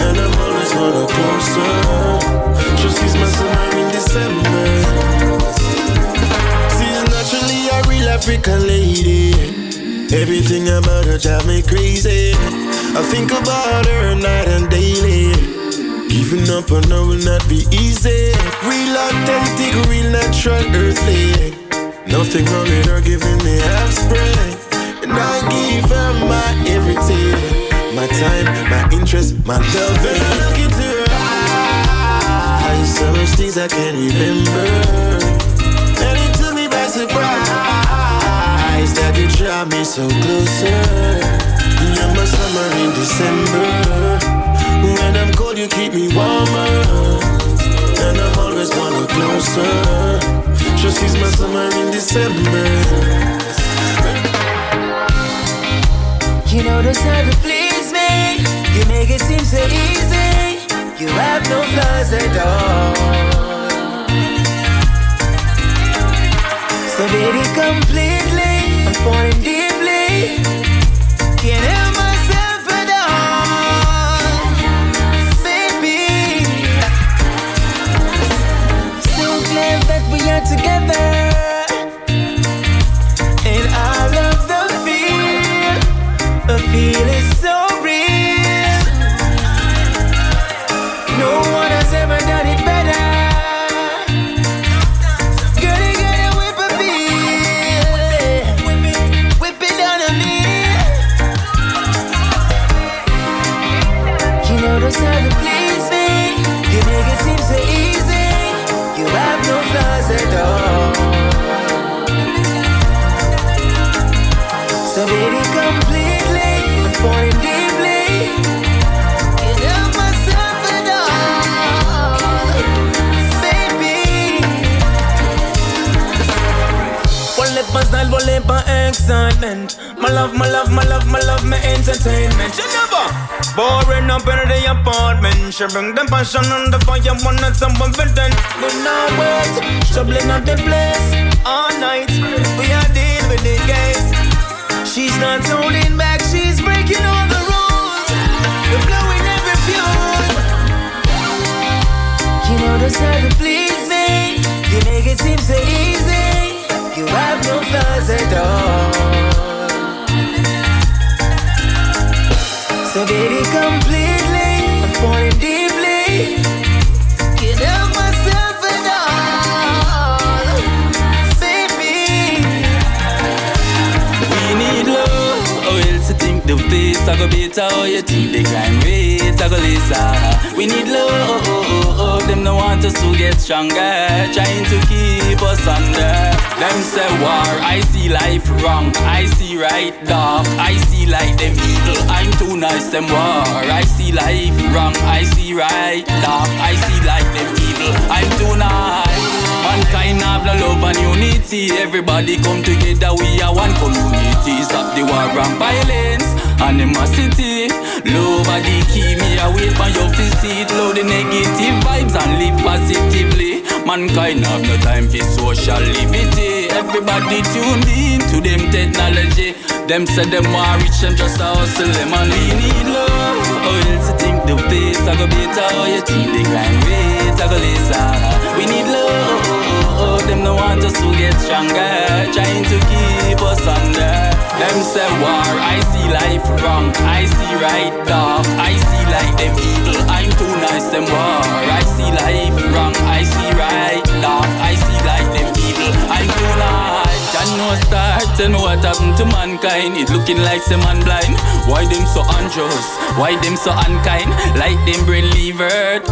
And I'm always wanna closer. African lady. Everything about her drive me crazy. I think about her night and daily. Giving up on her will not be easy. Real authentic, real natural, earthly. Nothing wrong with her giving me half spray. And I give her my everything. My time, my interest, my love. And I look into her eyes. So much things I can't remember. Surprise you draw me so closer. You're my summer in December. When I'm cold, you keep me warmer. And I'm always wanna closer. Just is my summer in December.
You know this how to please me. You make it seem so easy. You have no flaws at all. So baby, completely, I'm falling deeply. Can't help myself at all, baby. So glad that we are together.
Excitement. My love, my love, my love, my love, my entertainment. You never
Boring up in the apartment. She bring them passion on the fire, one night someone villain. But now wait, troubling up the place. All night, we are dealing with the case. She's not holding back, she's breaking all the rules. We're blowing every fuse.
You know the to please me. You make it seem so easy. You have no flaws at all. So baby, completely, I'm falling deeply. Can't help myself at all, baby.
We need love, oh, or else you think the face I go better, or you think the crime rate I go lesser. We need love, oh, oh, them no want us to get stronger, trying to keep us under. Them say war, I see life wrong, I see right dark, I see like them evil, I'm too nice them war. I see life wrong, I see right dark, I see like them evil, I'm too nice. Mankind have the love and unity. Everybody come together, we are one community. Stop the war and violence, animosity. Love are the key. Me I wait for your visit. Load the negative vibes and live positively. Mankind have no time for social liberty. Everybody tuned in to them technology. Them say them more rich and just a hustle them and we need love. Or else you think the face I go better. Or you think the crime rate I go lesser. We need love. Oh, oh, them no want us to get stronger. Them say war. I see life wrong. I see right dark. I see like them evil. I'm too nice them war. I see life wrong. I see right dark. I see like them evil. I'm too nice. Can no start and what happened to mankind? It looking like some man blind. Why them so unjust? Why them so unkind? Like them leave.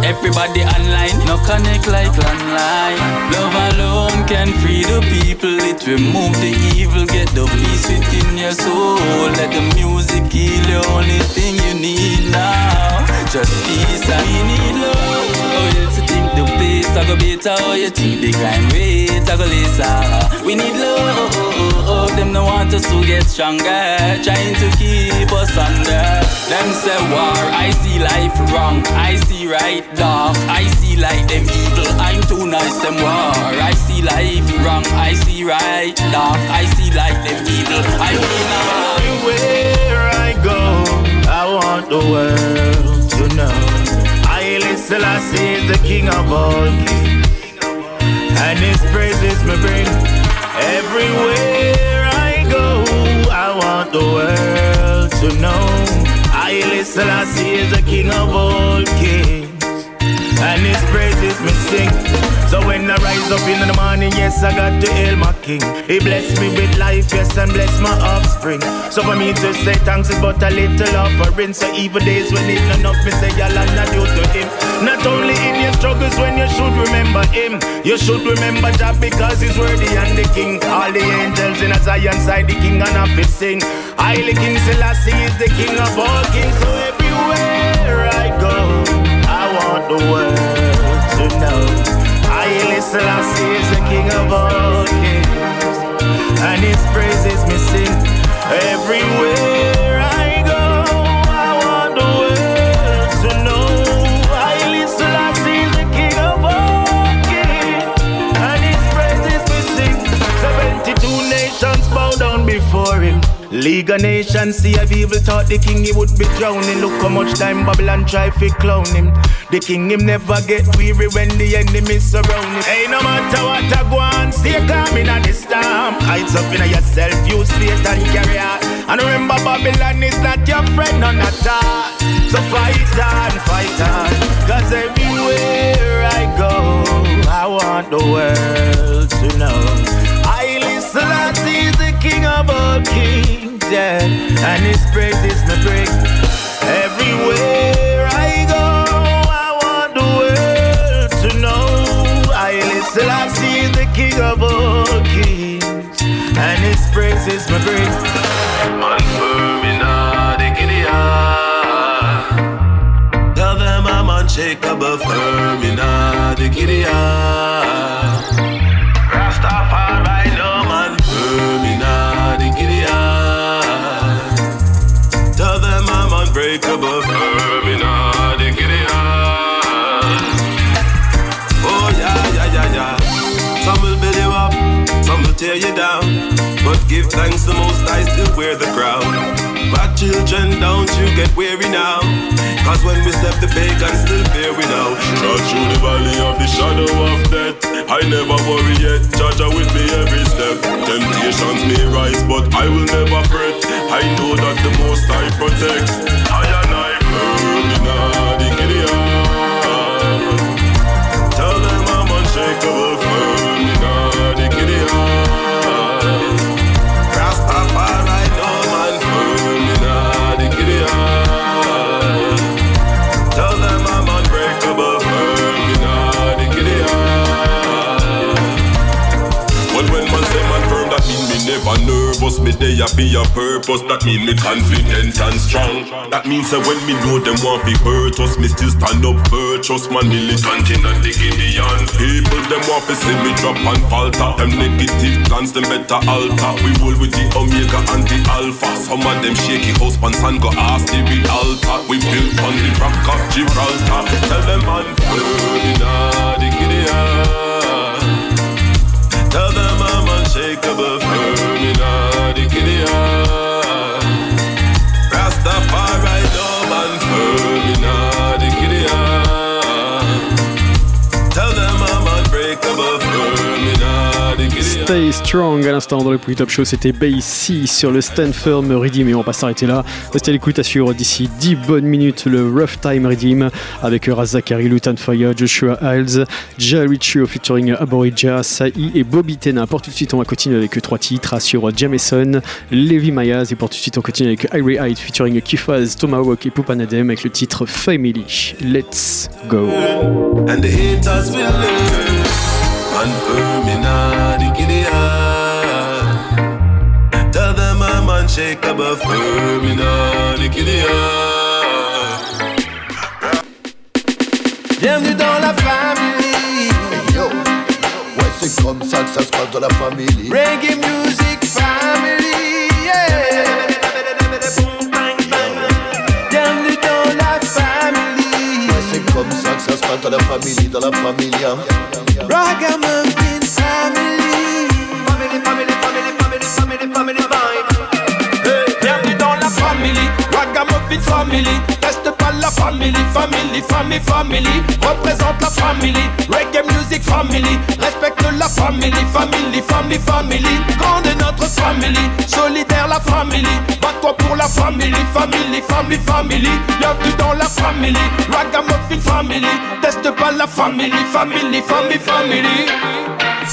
Everybody online. No connect like landline. Love alone can free the people. It remove the evil. Get the peace within your soul. Let the music heal the only thing you need now. Just peace and you need love. Oh, the pace I go better. Oh, you think the crime rate I go lesser. We need love. Them no want us to get stronger. Trying to keep us under. Them say war. I see life wrong. I see right dark. I see like them evil. I'm too nice them war. I see life wrong. I see right dark. I see like them evil. I'm too nice.
Everywhere I go, I want the world to know. Selassie is the king of all kings. And his praises me bring everywhere I go. I want the world to know. I Selassie is the king of all kings. And his praises me sing. So when I rise up in the morning, yes, I got to hail my king. He bless me with life, yes, and bless my offspring. So for me to say thanks is but a little offering. So evil days when it's enough, me say y'all are not due to him. Not only in your struggles when you should remember him. You should remember Jah because he's worthy and the king. All the angels in a Zion side, the king and to sing. Highly King Selassie is the king of all kings. So everywhere I I the world to know. I Selassie is the king of all kings, and his praises me sing everywhere League of Nations see if evil thought the king he would be drowning. Look how much time Babylon try to clown him. The king him never get weary when the enemy surround him. Hey, no matter what I go on, stay calm in the storm. Heights up in yourself, use faith and carry on. And remember Babylon is not your friend, none at all. So fight on, fight on. Cause everywhere I go, I want the world to know. I listen, is the king of all kings, yeah. And his praises me bring everywhere I go. I want the world to know. I listen, is the king of all kings, and his praises me bring.
Man firm in. Tell them I'm of firm in the Gideon.
But give thanks the most I still wear the crown. My children, don't you get weary now. Cause when we step the pagan still fear we now. Trudge through the valley of the shadow of death. I never worry yet, Judge with me every step. Temptations may a be a purpose. That mean me confident and strong. That means that when me know them want be hurt us, me still stand up virtuous. Man militant in a the Gideon. People them want to see me drop and falter. Them negative plans them better alter. We roll with the Omega and the Alpha. Some of them shaky house pants and go ask the real altar. We built on the rock of Gibraltar. Tell them man firm in the Gideon.
Strong à l'instant dans le Poly Top Show, c'était Bassy sur le Stand Firm Redeem et on va pas s'arrêter là. Restez à l'écoute suivre d'ici 10 bonnes minutes le Rough Time Redeem avec Raz Zachary, Lutan Fire, Joshua Hiles, Jay Riccio featuring Aborija, Sai et Bobby Tena. Pour tout de suite, on va continuer avec trois titres sur Jameson, Levi Mayaz et pour tout de suite, on continue avec Irie Hyde featuring Kifaz, Tomahawk et Pupanadem avec le titre Family. Let's go.
And firm in the Gideon. Tell them I'm unshakable, firm in the Gideon.
Bienvenue dans la famille.
yo, ouais, c'est comme ça que ça se passe dans la famille.
Reggae music
ça que ça se passe dans la famille, dans la famille. hein.
Ragamuffin family. Family, family, family, family, family, family vibe. Hey, bienvenue dans la family. Ragamuffin family. Reste pas la family, family, family, family. Représente la family. Reggae music family. Respecte la family, family, family, family. Grande notre family. Solidaire la family. Bats-toi pour la family, family, family, family. Bienvenue dans la family. Ragamuffin family. Teste pas la family, family, family, family.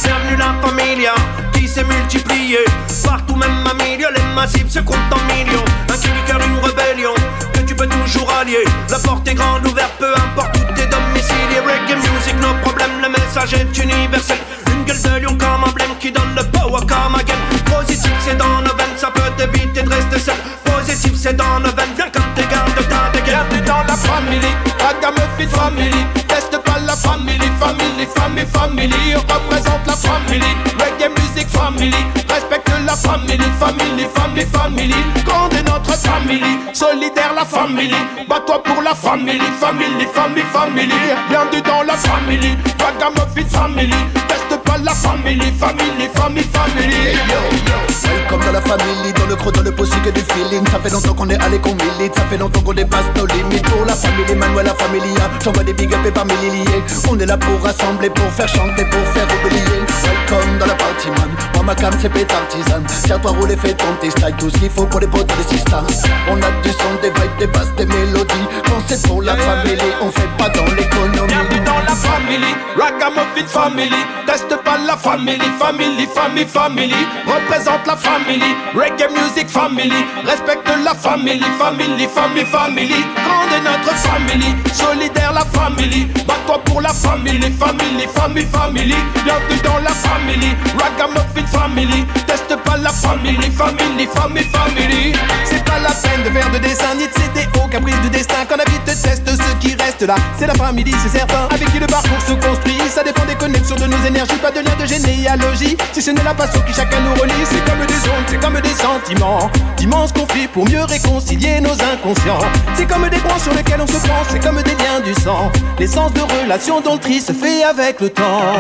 Bienvenue la familia qui s'est multipliée. Partout même à milieu, les massifs se comptent en millions. Un cri du cœur, une rébellion toujours allier. La porte est grande ouverte, peu importe où t'es domicilié. Reggae music, nos problèmes, le message est universel. Une gueule de lion comme emblème qui donne le power comme again. Positif, c'est dans nos veines, ça peut t'éviter de rester seul. Positif, c'est dans nos veines, viens comme tes gardes ta dégaine. Bienvenue dans la family, Ragamuffin family. Teste family, family, family, family. Représente la family, reggae music family. Respecte la family, family, family, family. Grande est notre family, solidaire la family. Bats-toi pour la family, family, family, family. Bienvenue dans la family, Ragamuffin family. Teste pas la family, family, family, family.
Comme dans la famille, dans le creux, dans le possible que du feeling. Ça fait longtemps qu'on est allé qu'on milite, ça fait longtemps qu'on dépasse nos limites. Pour la famille, Manuel, la familia, j'envoie des big up et par milliers. On est là pour rassembler, pour faire chanter, pour faire oublier. Welcome dans la party, man. Moi, ma cam, c'est pétartisan. Tiens-toi, roule et fais ton style, tout ce qu'il faut pour les potes des sisters. On a du son, des vibes, des basses, des mélodies. Quand c'est pour la famille, on fait pas dans l'économie.
Bienvenue dans la family, Ragamuffin family. Teste pas la family, family, family, family. Représente la family, reggae music family. Respecte la family, family, family, family. Grande est notre family, solidaire la family. Bats-toi pour la family, family, family, family. Bienvenue dans la family, Ragamuffin family. Teste pas la family, family, family, family.
La peine de faire de dessin ni de céder aux caprices du destin. Quand la vie te teste, ce qui reste là. C'est la famille, c'est certain. Avec qui le parcours se construit, ça dépend des connexions de nos énergies, pas de lien de généalogie. Si ce n'est la passion qui chacun nous relie, c'est comme des ondes, c'est comme des sentiments. D'immenses conflits pour mieux réconcilier nos inconscients. C'est comme des points sur lesquels on se penche, c'est comme des liens du sang. L'essence de relation dont le tri se fait avec le temps.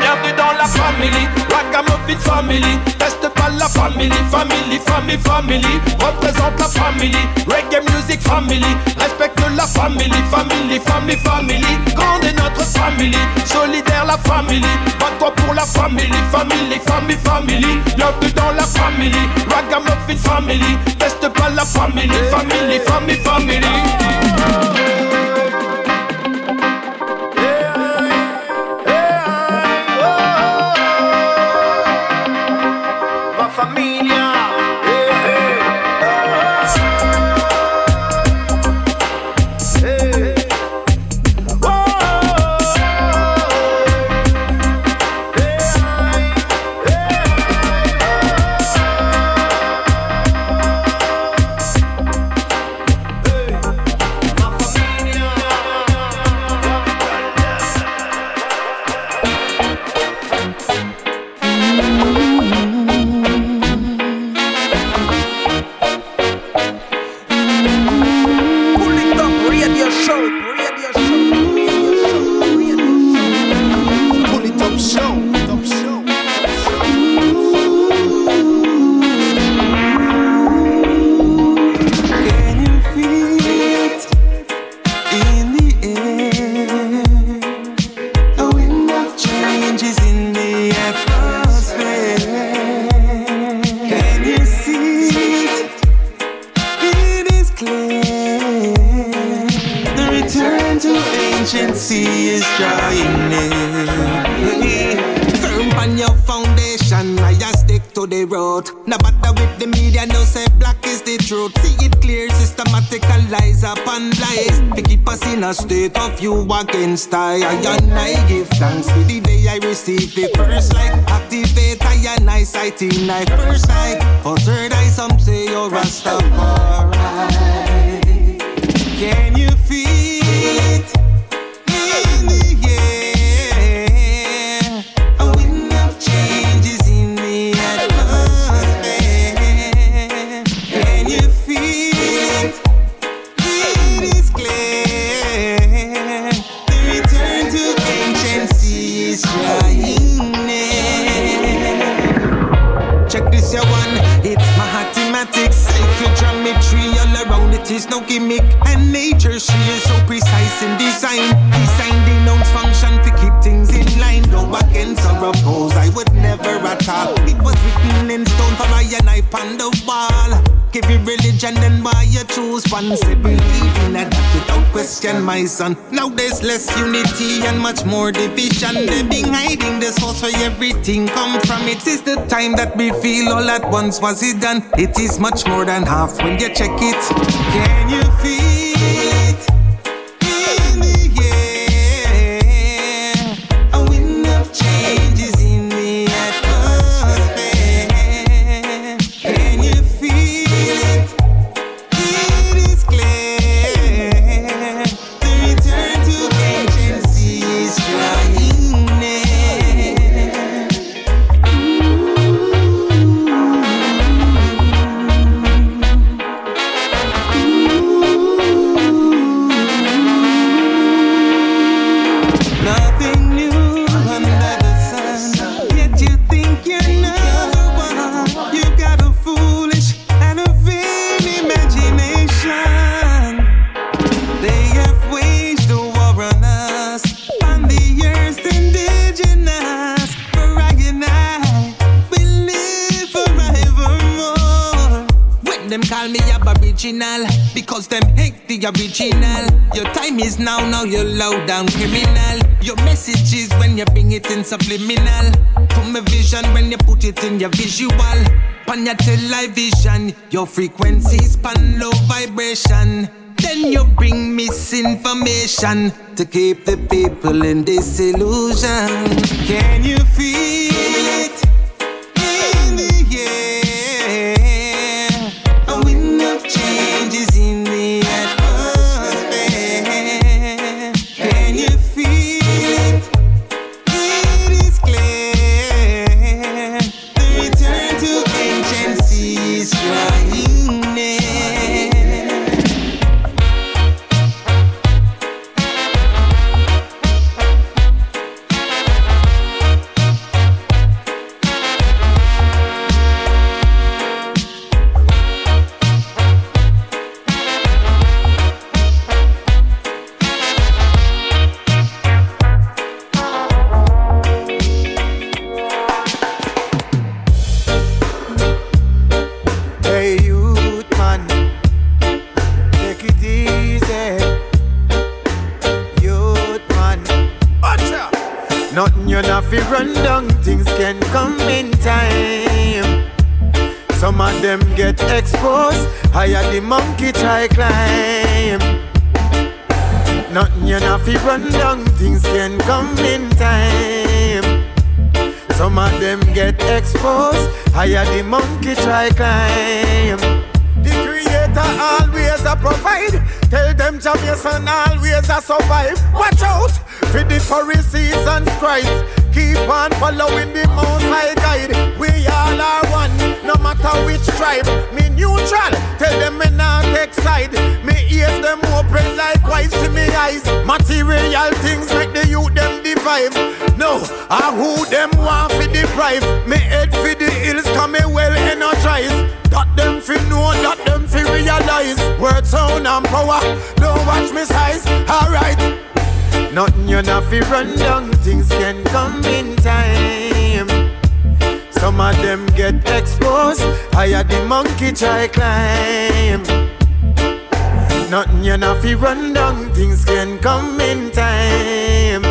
Bienvenue dans la famille, Ragamuffin family. Teste pas la family, family, family, family. Représente la family, reggae music family. Respecte la family, family, family, family. Grande est notre family, solidaire la family. Bat-toi pour la family, family, family, family. Bienvenue dans la family, Ragamuffin family. Teste pas la family, family, family, family.
against the first light. Activate I I sighting I first wall. Give you religion, then why you choose one? Say believe in that without question, my son. Now there's less unity and much more division. They've been hiding the source where everything come from. It is the time that we feel all at once was it done. It is much more than half when you check it. Can you feel down criminal. Your message is when you bring it in subliminal. From a vision when you put it in your visual. Pan your television, your frequencies pan low vibration. Then you bring misinformation to keep the people in disillusion. Can you feel
things can come in time. Some of them get exposed, higher the monkey try climb. The creator always a provide. Tell them Jamaican always a survive. Watch out for the Pharisees and scribes. Keep on following the most high guide. We all are one, no matter which tribe. Me neutral, tell them me not take side. Me ears them open like wise to me eyes. Material things make the youth them divide. No, I who them want for deprive. Me head for the hills, come me well energized. That them fi know, that them fi realize. Word sound and power, don't watch me size. Alright. Nothing you not fi run down, things can come in time. Some of them get exposed, higher the monkey try climb. Nothing you not fi run down, things can come in time.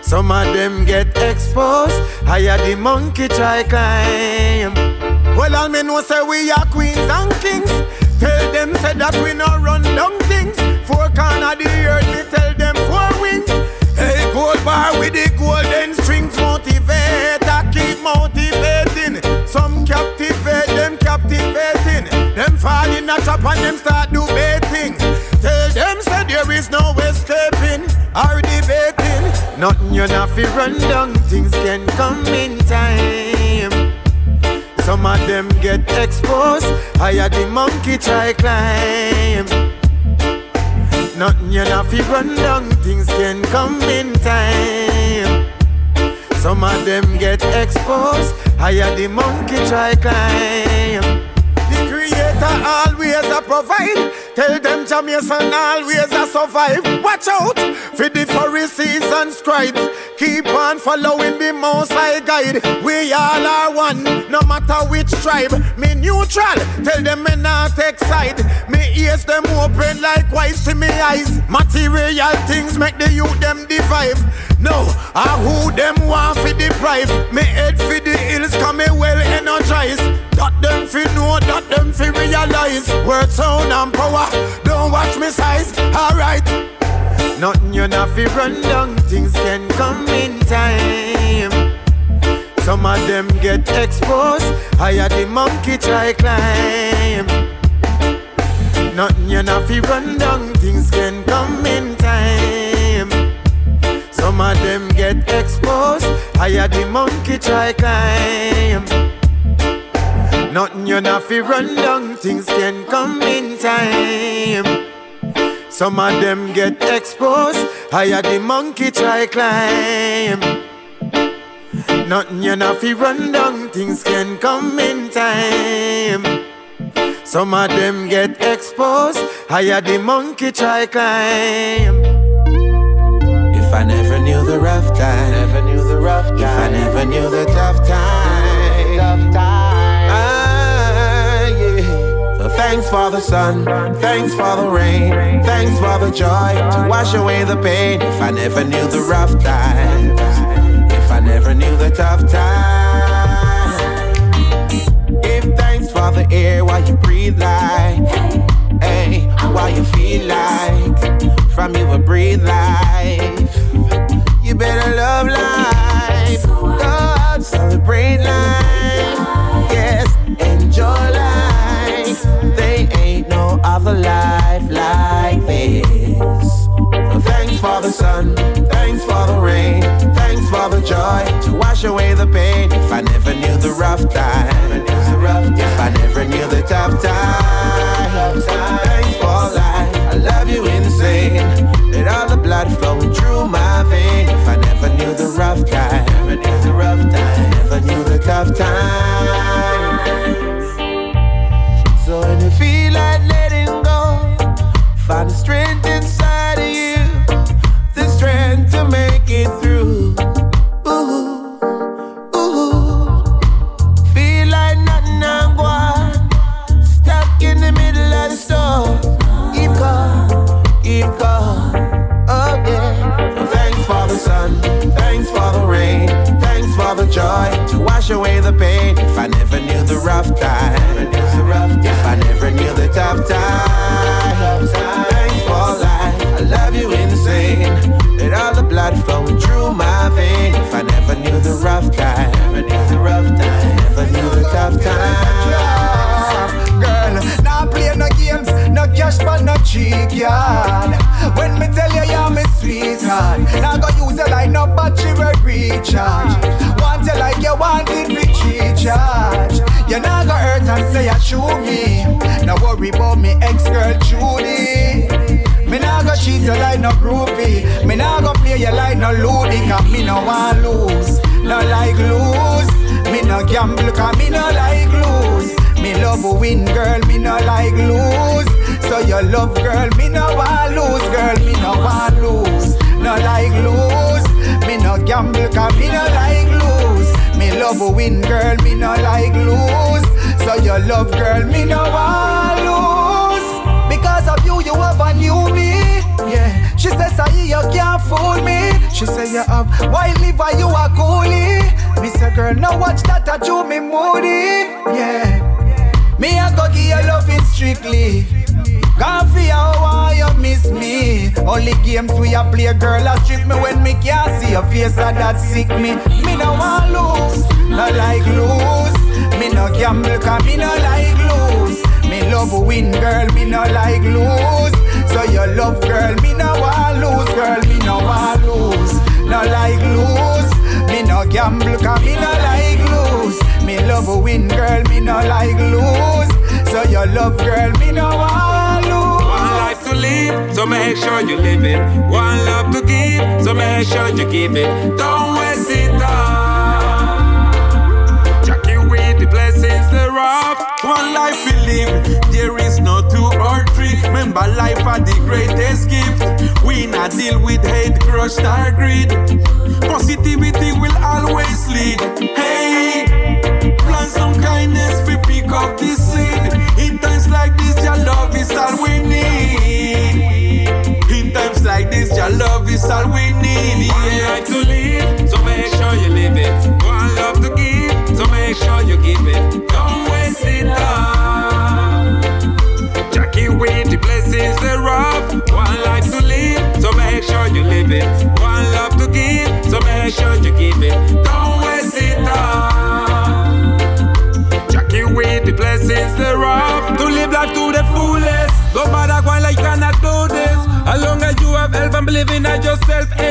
Some of them get exposed, higher the monkey try climb. Well, all me know say we are queens and kings. Tell them say that we no run down things. Four corner the earth, me tell them four wings. Hey, gold bar with the golden strings, motivate, I keep motivating. Some captivate, them captivating. Them fall in a trap and them start do Tell them say there is no escaping or debating. Nothing you not fi run down, things can come in time. Some of them get exposed, higher the monkey try climb. Nothing you not fi run down, things can come in time. Some of them get exposed, higher the monkey try climb. The creator always a provide. Tell them Jamaican always a survive. Watch out for the Pharisees and scribes. Keep on following the most high guide. We all are one, no matter which tribe. Me neutral, tell them me not take side. Me ears them open like wise to me eyes. Material things make the youth them divide. No, I who them want for deprive. Me head for the hills, come me well energized. That them fi know, that them fi realize. Word sound and power, don't watch me size. Alright. Nothing you not fi run down, things can come in time. Some of them get exposed, higher the monkey try climb. Nothing you not fi run down, things can come in time. Some of them get exposed, higher the monkey try climb. Nothing you not fi run down, things can come in time. Some of them get exposed, higher the monkey try climb. Nothing you not fi run down, things can come in time. Some of them get exposed, higher the monkey try climb.
If I never knew the rough time, never knew the rough time. If I never knew the tough time, tough time. Thanks for the sun, thanks for the rain, thanks for the joy to wash away the pain. If I never knew the rough times, if I never knew the tough times. Give thanks for the air while you breathe like, hey, while you feel like from you will breathe life. You better love life. Celebrate life. Yes, enjoy life. Other life like this. Thanks for the sun, thanks for the rain, thanks for the joy to wash away the pain. If I never knew the rough time, if I never knew the tough time, thanks for life. I love you insane. Let all the blood flowing through my vein. If I never knew the rough time, never knew the never knew the tough time. Wash away the pain. If I never knew the rough time, if I never knew the tough time. Thanks for life, I love you insane. Let all the blood flowing through my vein. If I never knew the rough time, never knew the tough time.
Girl, now play no games, no cash but no cheek yard. When me tell you you're my sweetheart, now go use it like no battery recharge. You now go hurt and say you shoot me. Now worry about me ex-girl Judy. Me nah go cheat you like no groupie. Me nah go play you like no loony. Cause me no want lose, no like lose. Me no gamble cause me no like lose. Me love win, girl, me no like lose. So your love, girl, me no want lose, girl, me no want lose. No like lose. Me no gamble cause me no like lose. Me love a win, girl, me no like lose. So your love, girl, me no want lose. Because of you, you ever knew me. Yeah, she says, I you can't fool me. She say you have wild liver, you are coolie. Me say, girl, now watch that, I do me moody. Yeah, me I go give you loving strictly. Can't feel how you miss me. Only games we a play, girl, a strip me when me can't see your face, and that sick me. Me no want lose, no like lose. Me no gamble, cause me no like lose. Me love win, girl, me no like lose. So your love, girl, me no want lose, girl, me no want lose. No like lose. Me no gamble, cause me no like lose. Me love win, girl, me no like lose. So your love, girl, me no want lose.
One life to live, so make sure you live it. One love to give, so make sure you give it. Don't waste it all. Jackie with the blessings thereof. One life we live, there is no two or three. Remember, life are the greatest gift. We not deal with hate, crush, or greed. Positivity will always lead. Hey, plant some kindness, we pick up this seed. One life to live, so make sure you live it. One love to give, so make sure you give it. Don't waste it all. Jackie with the blessings thereof. One life to live, so make sure you live it. One love to give, so make sure you give it. Don't waste it all. Jackie with the blessings thereof. To live life to the fullest. No matter what, like cannot do this. As long as you have help and believe in yourself,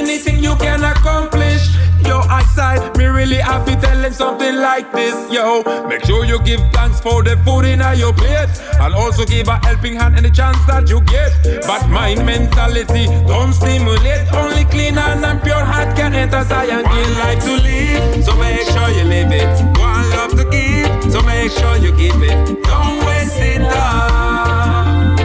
anything you can accomplish. Yo, eyesight, me really happy telling something like this, yo. Make sure you give thanks for the food in your plate. And also give a helping hand any chance that you get. But mind mentality, don't stimulate. Only clean hand and pure heart can enter Zion. One life to live, so make sure you live it. One love to give, so make sure you give it. Don't waste it all.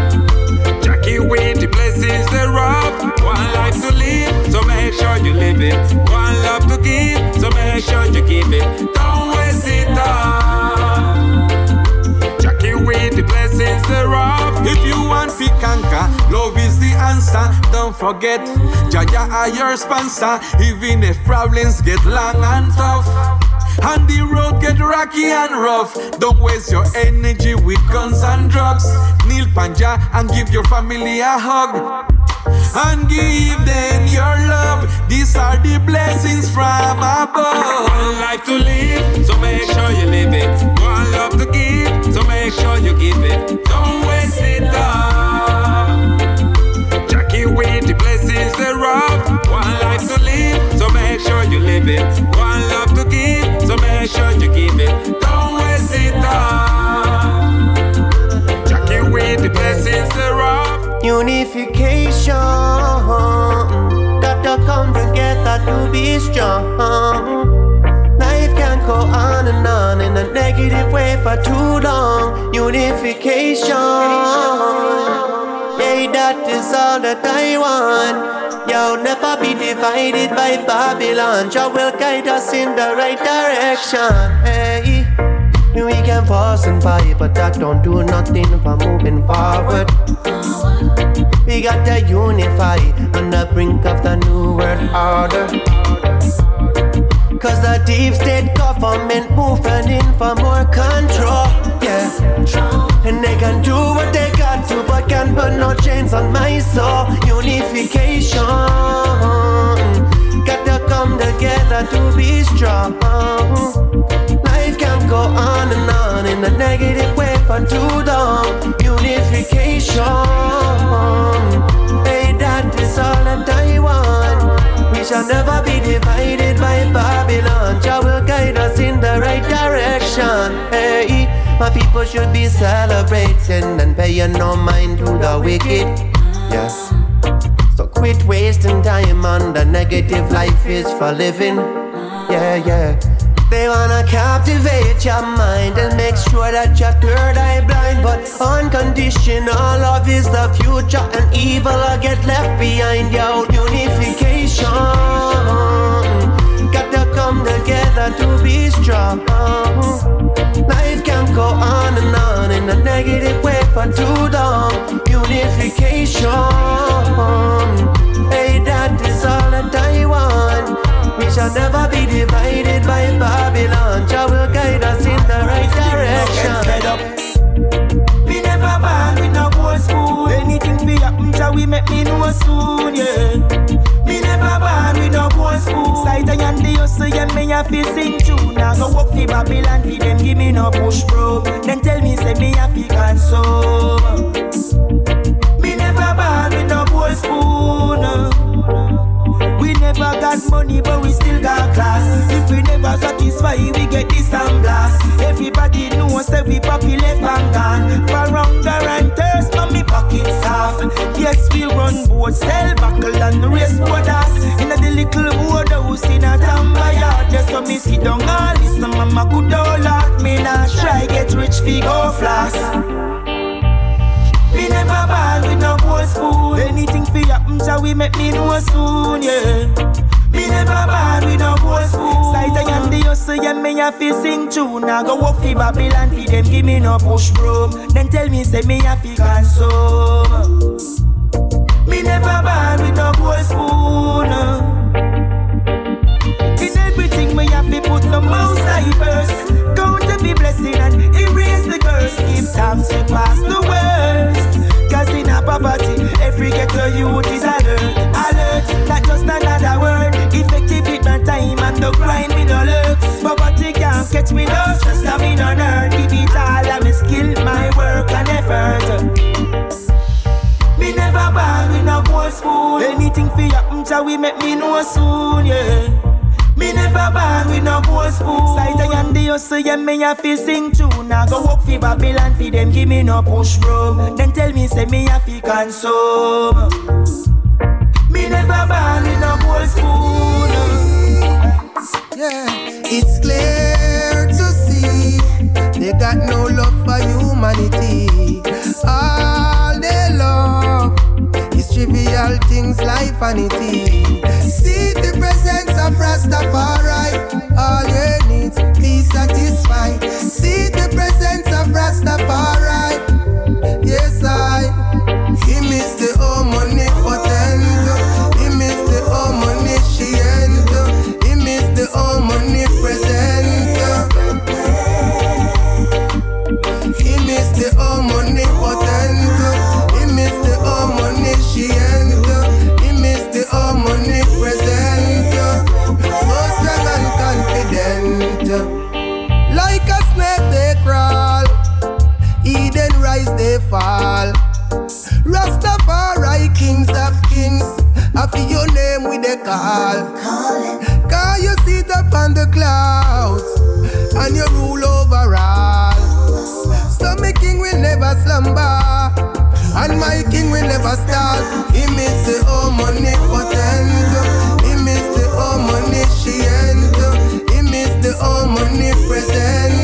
Jackie with the blessings thereof. One life to live, make sure you live it. One love to give, so make sure you give it. Don't waste it all. Jackie with the blessings thereof. If you want to conquer, love is the answer. Don't forget, Jaja are your sponsor. Even if problems get long and tough. And the road get rocky and rough. Don't waste your energy with guns and drugs. Kneel panja and give your family a hug. And give them your love. These are the blessings from above. One life to live, so make sure you live it. One love to give, so make sure you give it. Don't waste it all. Jackie with the blessings thereof. One life to live, so make sure you live it. One love to give, so make sure you give it. Don't waste it all. Jackie with the blessings thereof.
Unification, got to come together to be strong. Life can't go on and on in a negative way for too long. Unification, yeah, that is all that I want. Yo, never be divided by Babylon. Jah will guide us in the right direction. Hey. We can pause and fight, but that don't do nothing for moving forward. We got to unify on the brink of the new world order. Cause the deep state government moving in for more control. Yeah. And they can do what they got to, but can't put no chains on my soul. Unification. Got to come together to be strong. Go on and on in a negative way for too long. Unification. Hey, that is all that I want. We shall never be divided by Babylon. Jah will guide us in the right direction. Hey, my people should be celebrating and paying no mind to the wicked. Yes. So quit wasting time on the negative life is for living. Yeah, yeah. They wanna captivate your mind and make sure that your third eye blind. But unconditional love is the future, and evil will get left behind. Yo, unification. Got to come together to be strong. Life can go on and on in a negative way for too long. Unification. Hey, that is all that I want. We shall never be divided by Babylon. Jah will guide us in the right direction.
Me never born with no gold spoon. Anything be happen, Jah we make me know soon, yeah. Me never born with no gold spoon. Sight I and the hustle, yeah, me a fi sing tune. Now go walk fi Babylon, fi them give me no push bro. Then tell me say me a fi console. Me never born with no gold spoon. Never got money, but we still got class. If we never satisfy, we get this and blast. Everybody knows that we populate Bangan. For hunger and thirst, but me pockets soft. Yes, we run boats, sell buckle and race borders. In a the little board house in a Tambaya. Just so me sit down and listen, mama good old lot. Me not try get rich, fi go floss. Me never born with no gold spoon. Anything fi happen, shall we make me know soon, yeah. Me never born with no gold spoon. Sight I am the hustle, yeah, me a fi sing tune. Now go walk fi Babylon, fi them give me no push broom. Then tell me say me a fi consume. Me never born with no gold spoon. Youth is alert. Alert, not just another word. Effective with my time and the grind me no lurks. Poverty can't catch me no stress, I'm in on earth. Give it all, I'm a skill, my work and effort. Me never born with no gold spoon. Anything fi happen, we make me know soon, yeah. Me never born with no gold spoon. Sight I am the hustle, yeah, me a fi sing tune. Now go walk fi Babylon, fi them give me no push broom. Then tell me say me a fi consume. Me never born with no gold spoon.
Yeah, it's clear to see they got no love for humanity. All they love is trivial things like vanity. See the presence of Rastafari, all your needs be satisfied. See the presence of Rastafari, slumber, and my king will never start. Him is the omnipotent, him is the omniscient, him is the omnipresent.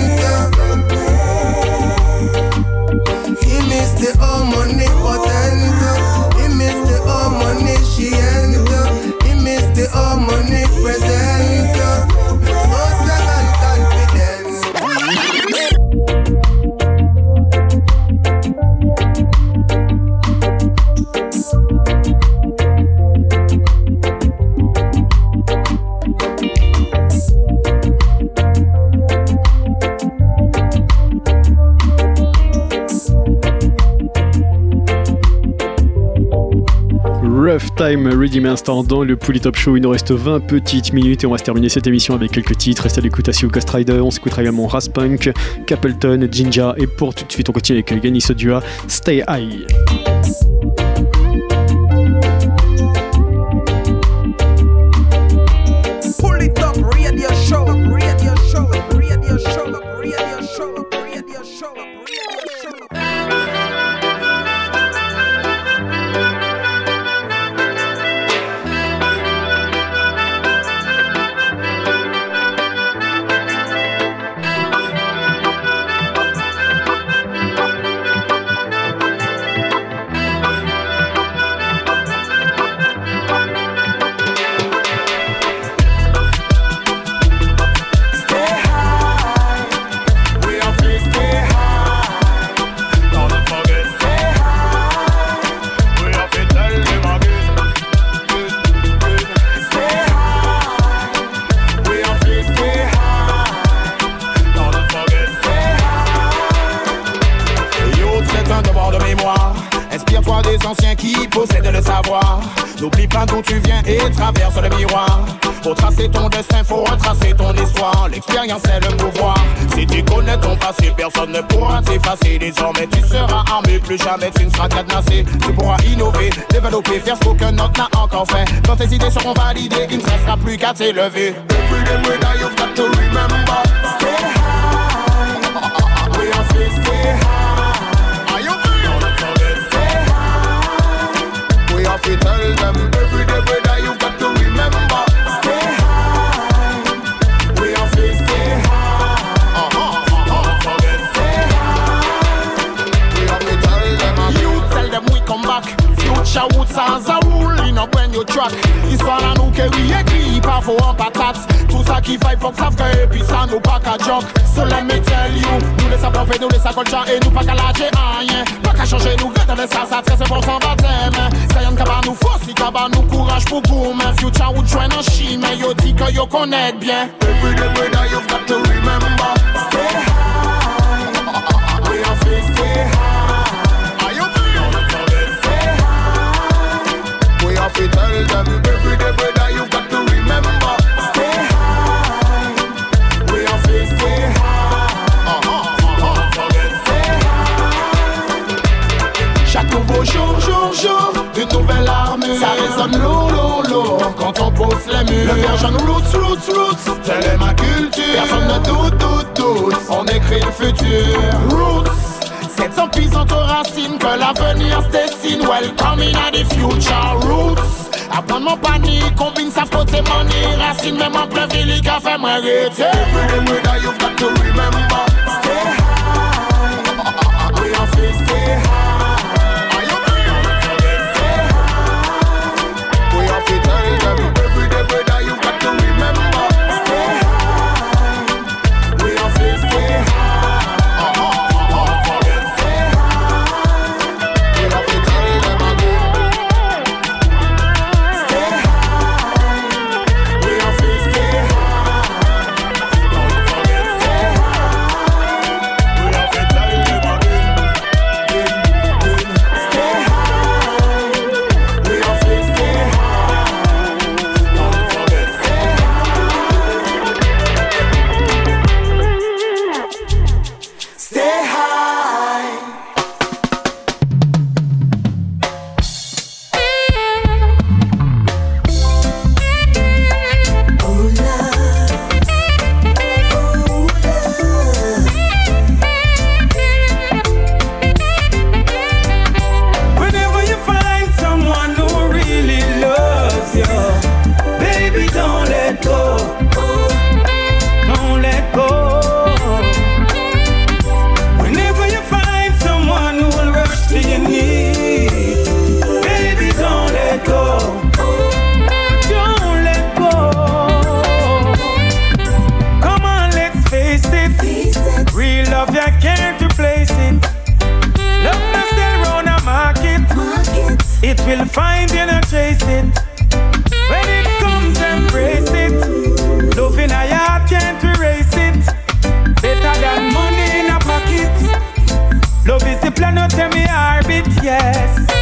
Time Redeem Instant dans le Pouli Top Show. Il nous reste 20 petites minutes et on va se terminer cette émission avec quelques titres. Restez à l'écoute à Ghost Rider. On s'écoutera également Raspunk, Capleton, Jinja et pour tout de suite on continue avec Yannis Odua, Stay High.
N'oublie pas d'où tu viens et traverse le miroir. Pour tracer ton destin, faut retracer ton histoire. L'expérience est le pouvoir. Si tu connais ton passé, personne ne pourra t'effacer. Désormais, tu seras armé, plus jamais tu ne seras cadenassé. Tu pourras innover, développer, faire ce qu'aucun autre n'a encore fait. Quand tes idées seront validées, il ne te restera plus qu'à t'élever.
Stay high. Stay high.
New track. Faux en patate. Tout ça qui vibe, faut que savent que et puis ça nous pas qu'à. So let me tell you, nous les sapeurs nous les sacolchans et nous pas qu'à lâcher rien. Pas qu'à changer, nous gâter les ça, ça très c'est pour s'en baptême. Ça y'en kaba nous force, si kaba nous courage pour goût. Future en chine, yo dit que yo bien.
Every day die, you've got to remember. Stay
les murs. Le verge nous roots, roots, roots, telle est ma culture. Personne ne doute, doute, doute, on écrit le futur. Roots, cette sans puissante racine que l'avenir se dessine. In the future, roots. Apprendre mon panique, combine sa faute et money. Racine, même en plein ville, qui a fait moi arrêter.
Every day we you've got to remember. Stay high. We are free, stay high.
out me orbit, yes.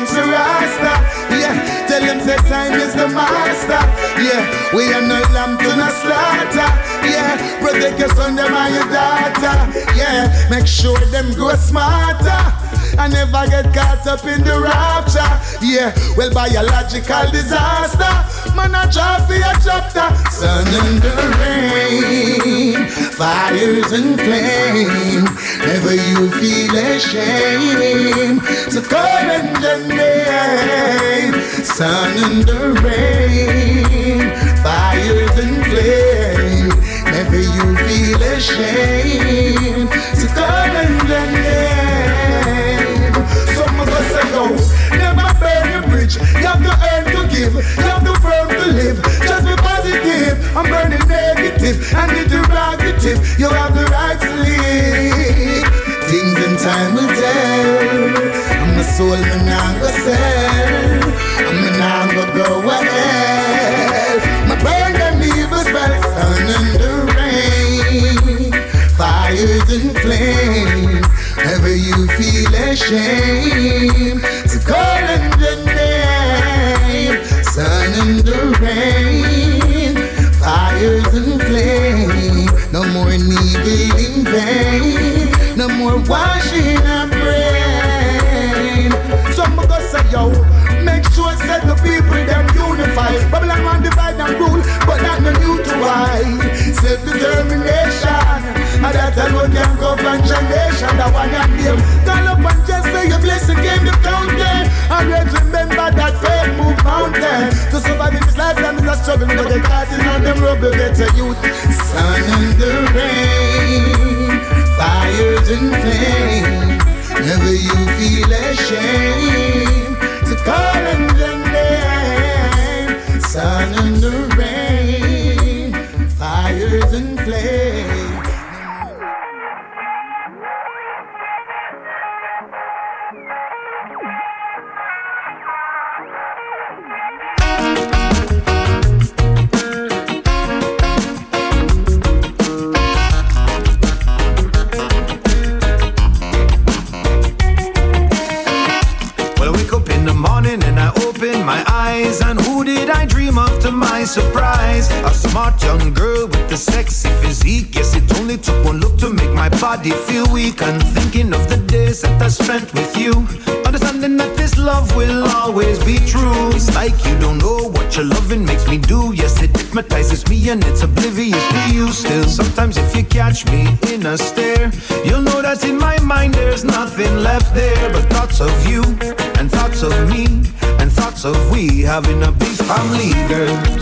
Thanks to Rasta. Yeah, tell them say time is the master. Yeah, we are no lamb to no slaughter. Yeah, protect your son, them and your daughter. Yeah, make sure them grow smarter. I never get caught up in the rapture. Yeah, well, biological disaster. Man, I drop for chapter. Sun and the rain, fires and flame. Never you feel ashamed. So call in the name. Sun and the rain, fires and flame. Never you feel ashamed. I'm burning negative and interrogative. You have the right to live. Things in time will tell. I'm a soul, I'm gonna sell. I'm the now gonna go ahead. My burn them evil spells, sun and the rain, fires and flame. Ever you feel ashamed, so call in the name, sun and the rain, and flame. No more needle in vain, no more washing our brain. Some of us say yo, make sure set the people them unify. Babylon want divide and rule, but that no new to why. Self determination, and that alone can govern generation. That one and them. Call up and just say your blessing game the counting. Let's remember that faith move mountain. To survive in this lifetime is a struggle, but the God is on them rubber better youth. Sun and the rain, fires and flame. Never you feel ashamed to call in the name. Sun and the rain, fires and flame.
It's oblivious to you still. Sometimes if you catch me in a stare, you'll know that in my mind there's nothing left there but thoughts of you and thoughts of me and thoughts of we having a big family, girl.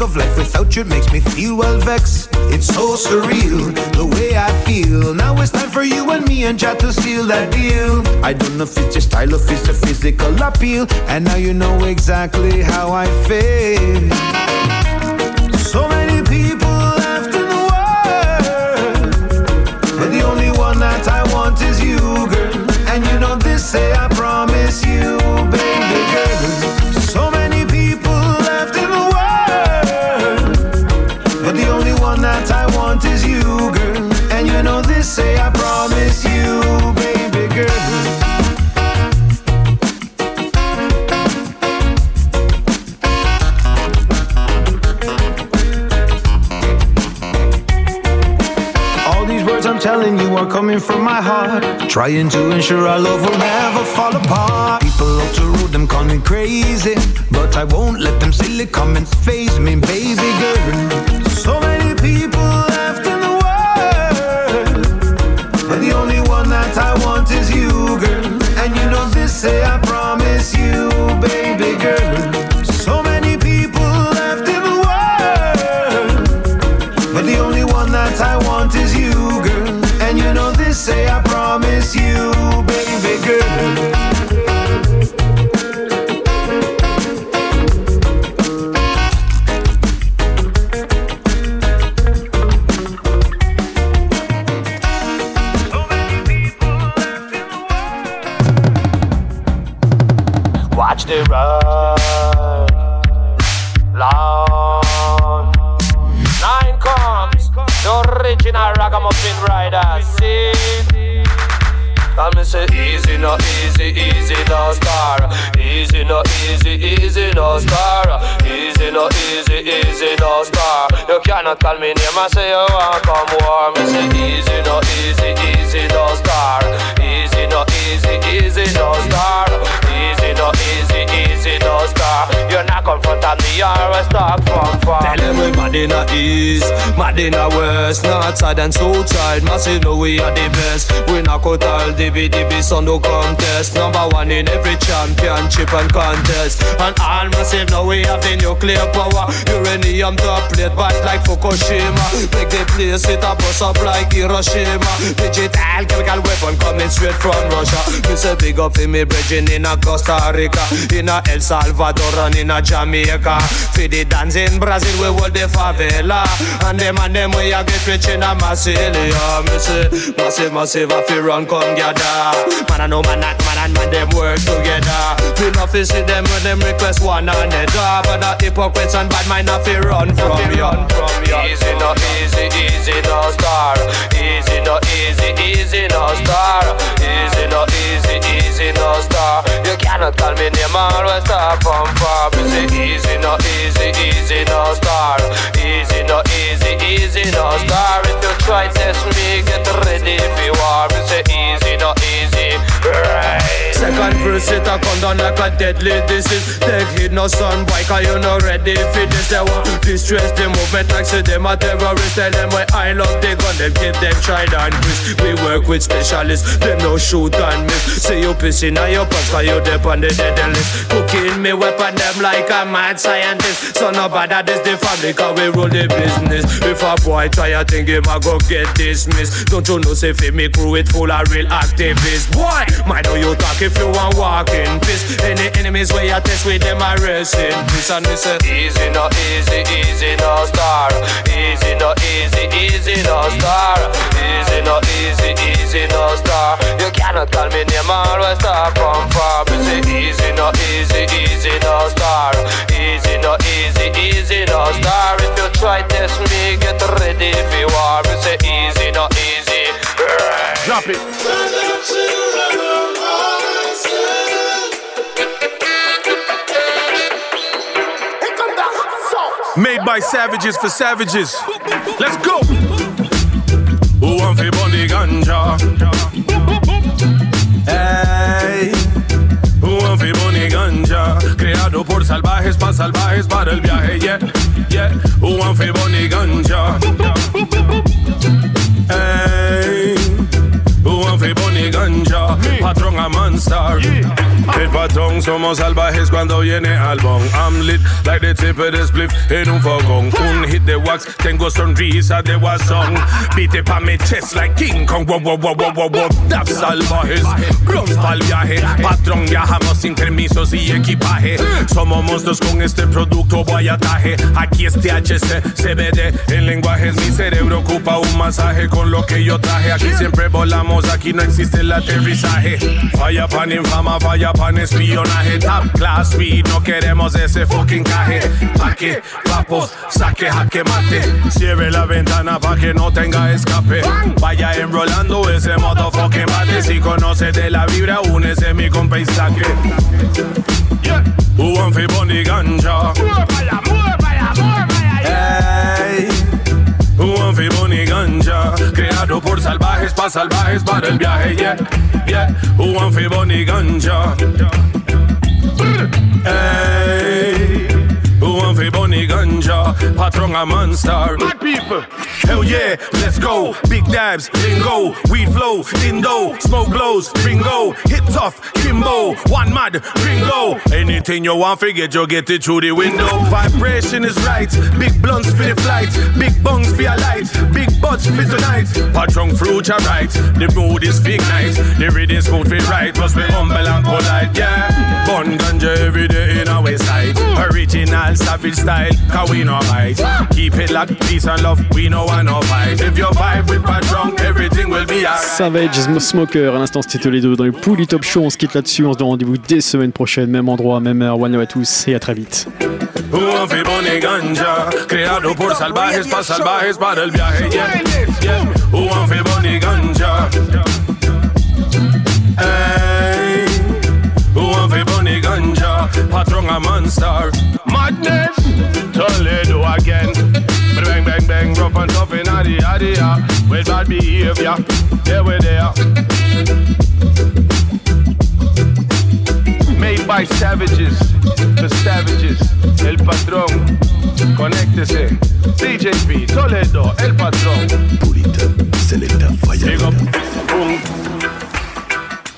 Think of life without you, makes me feel well vexed. It's so surreal, the way I feel. Now it's time for you and me and Jah to seal that deal. I don't know if it's your style or if it's a physical appeal. And now you know exactly how I feel. Say I promise you, baby girl. All these words I'm telling you are coming from my heart. Trying to ensure our love will never fall apart. People love to rude them, call me crazy. But I won't let them silly comments phase me, baby girl. So many people and say oh, you want
come war. Me say easy, no easy, easy, no star. Easy, no easy, easy, no star. Easy, no easy, easy, no star. You're not come front of me or a start
in the east, mad in the west, north side and south side. Massive know we are the best. We knock out all DB DB so no contest. Number one in every championship and contest. And all massive now we have the nuclear power. Uranium top plate but like Fukushima. Make the place it a bust up like Hiroshima. Digital chemical weapon coming straight from Russia. Me say big up for me brethren in a Costa Rica, in a El Salvador and in a Jamaica. For the dance in Brazil we hold the favela. And them and them we a get rich in a Massilia. Me say massive massive a fi run come gather. Man I know man not man and man them work together. We not fi see them when them request one another. But the hypocrites and bad mind not fi run from yon.
Easy, no easy, easy, no star. Easy, no easy, easy, no star. Easy, no easy, easy, no star. You cannot call me name or a star from far. Easy, no easy, easy, no star. Easy, no easy, easy, no star. If you try test me, get ready for war. Me say easy, no easy. Right.
Second verse it a come down like a deadly disease. Take heed no son boy cause you not ready for this. They want distress the movement like say them a terrorist. Tell them why I love the gun them give them tried and twist We work with specialists them no shoot and miss Say you pissing on your pants cause you dep on the dead list. Cooking me weapon them like a mad scientist. So no bother this the family cause we rule the business. If a boy try a thing him a go get dismissed.
Don't you know, say, for me crew it full of real activists. Boy, mind how you talk if you want walking piss. Any enemies where you test with them, I rest in peace. And me say,
Easy, no easy, easy, no star. Easy, no easy, easy, no star. Easy, no easy, easy, no star. You cannot call me name, always star from far. Me say easy, no easy, easy, no star. Easy, no easy, easy, no star. If you try test me, get ready for war. Me say easy, no easy.
Drop it. Made by savages for savages. Let's go. Who want fi bunny ganja? Hey. Who want fi bunny ganja? Creado por salvajes pa salvajes para el viaje. Yeah, yeah. Who want fi bunny ganja? Hey. Patrón a Manstar. El patrón somos salvajes cuando viene al bong. I'm lit like the tip of the spliff en un fogón. Un hit de wax, tengo sonrisa de guasón. Beat pa mi chest like King Kong. Wow, wow, wow, wow, wow, wow. Salvajes, bronze pa'l viaje. Patrón, viajamos sin permisos y equipaje. Somos monstruos con este producto guayataje. Aquí es THC, CBD, en lenguajes. Mi cerebro ocupa un masaje con lo que yo traje. Aquí siempre volamos, aquí no existe el aterrizaje. Falla pan infama, falla pan espionaje. Top class speed, no queremos ese fucking caje. Pa' que, papo, saque, jaque, mate. Cierre la ventana pa' que no tenga escape. Vaya enrolando ese motherfucking bate. Si conoces de la vibra, únese mi compa y saque. Ganja? Who want fi bunny ganja? Creado por salvajes pa salvajes para el viaje, yeah, yeah. Who want fi bunny ganja? Hey. Who want fi bunny ganja? Patrón a Manstar. My people. Hell yeah, let's go. Big dabs, lingo, weed flow, indo, smoke glows, ringo, hit tough, kimbo, one mad, ringo. Anything you want, forget you get it through the window. Vibration is right, big blunts for the flight, big bungs for your light, big butts for tonight. Patron fruit are right, the mood is big night, the rhythm smooth fit right, plus we humble and polite, yeah. Bun ganja every day in our side, original savage style, cause we no bite. Keep it like peace and love, we no want no fight. If you vibe with Patron, everything will be alright.
Savage Smoker, à l'instant c'était les deux dans le Pouli Top Show. On se quitte là-dessus, on se donne rendez-vous dès semaine prochaine, même endroit, même heure. One love à tous et à très vite.
Who want fi bunny ganja? Creado por salvajes pa salvajes para el viaje. Yeah, yeah. Who want fi bunny ganja? Hey. Ganja? Patrón a Manstar. Madness. Toledo again. Bang bang bang, rough and tough in addy addy ya. With bad behavior, yeah we there. Made by savages, the savages, el patrón. Conéctese, DJP, Toledo, el patrón. Purita, selecta, falla. Big up, boom.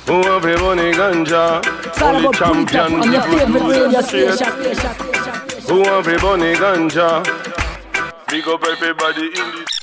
Who have a money ganja? Only champion.
on your favorite radio station.
Who have a bunny ganja? Big up everybody in the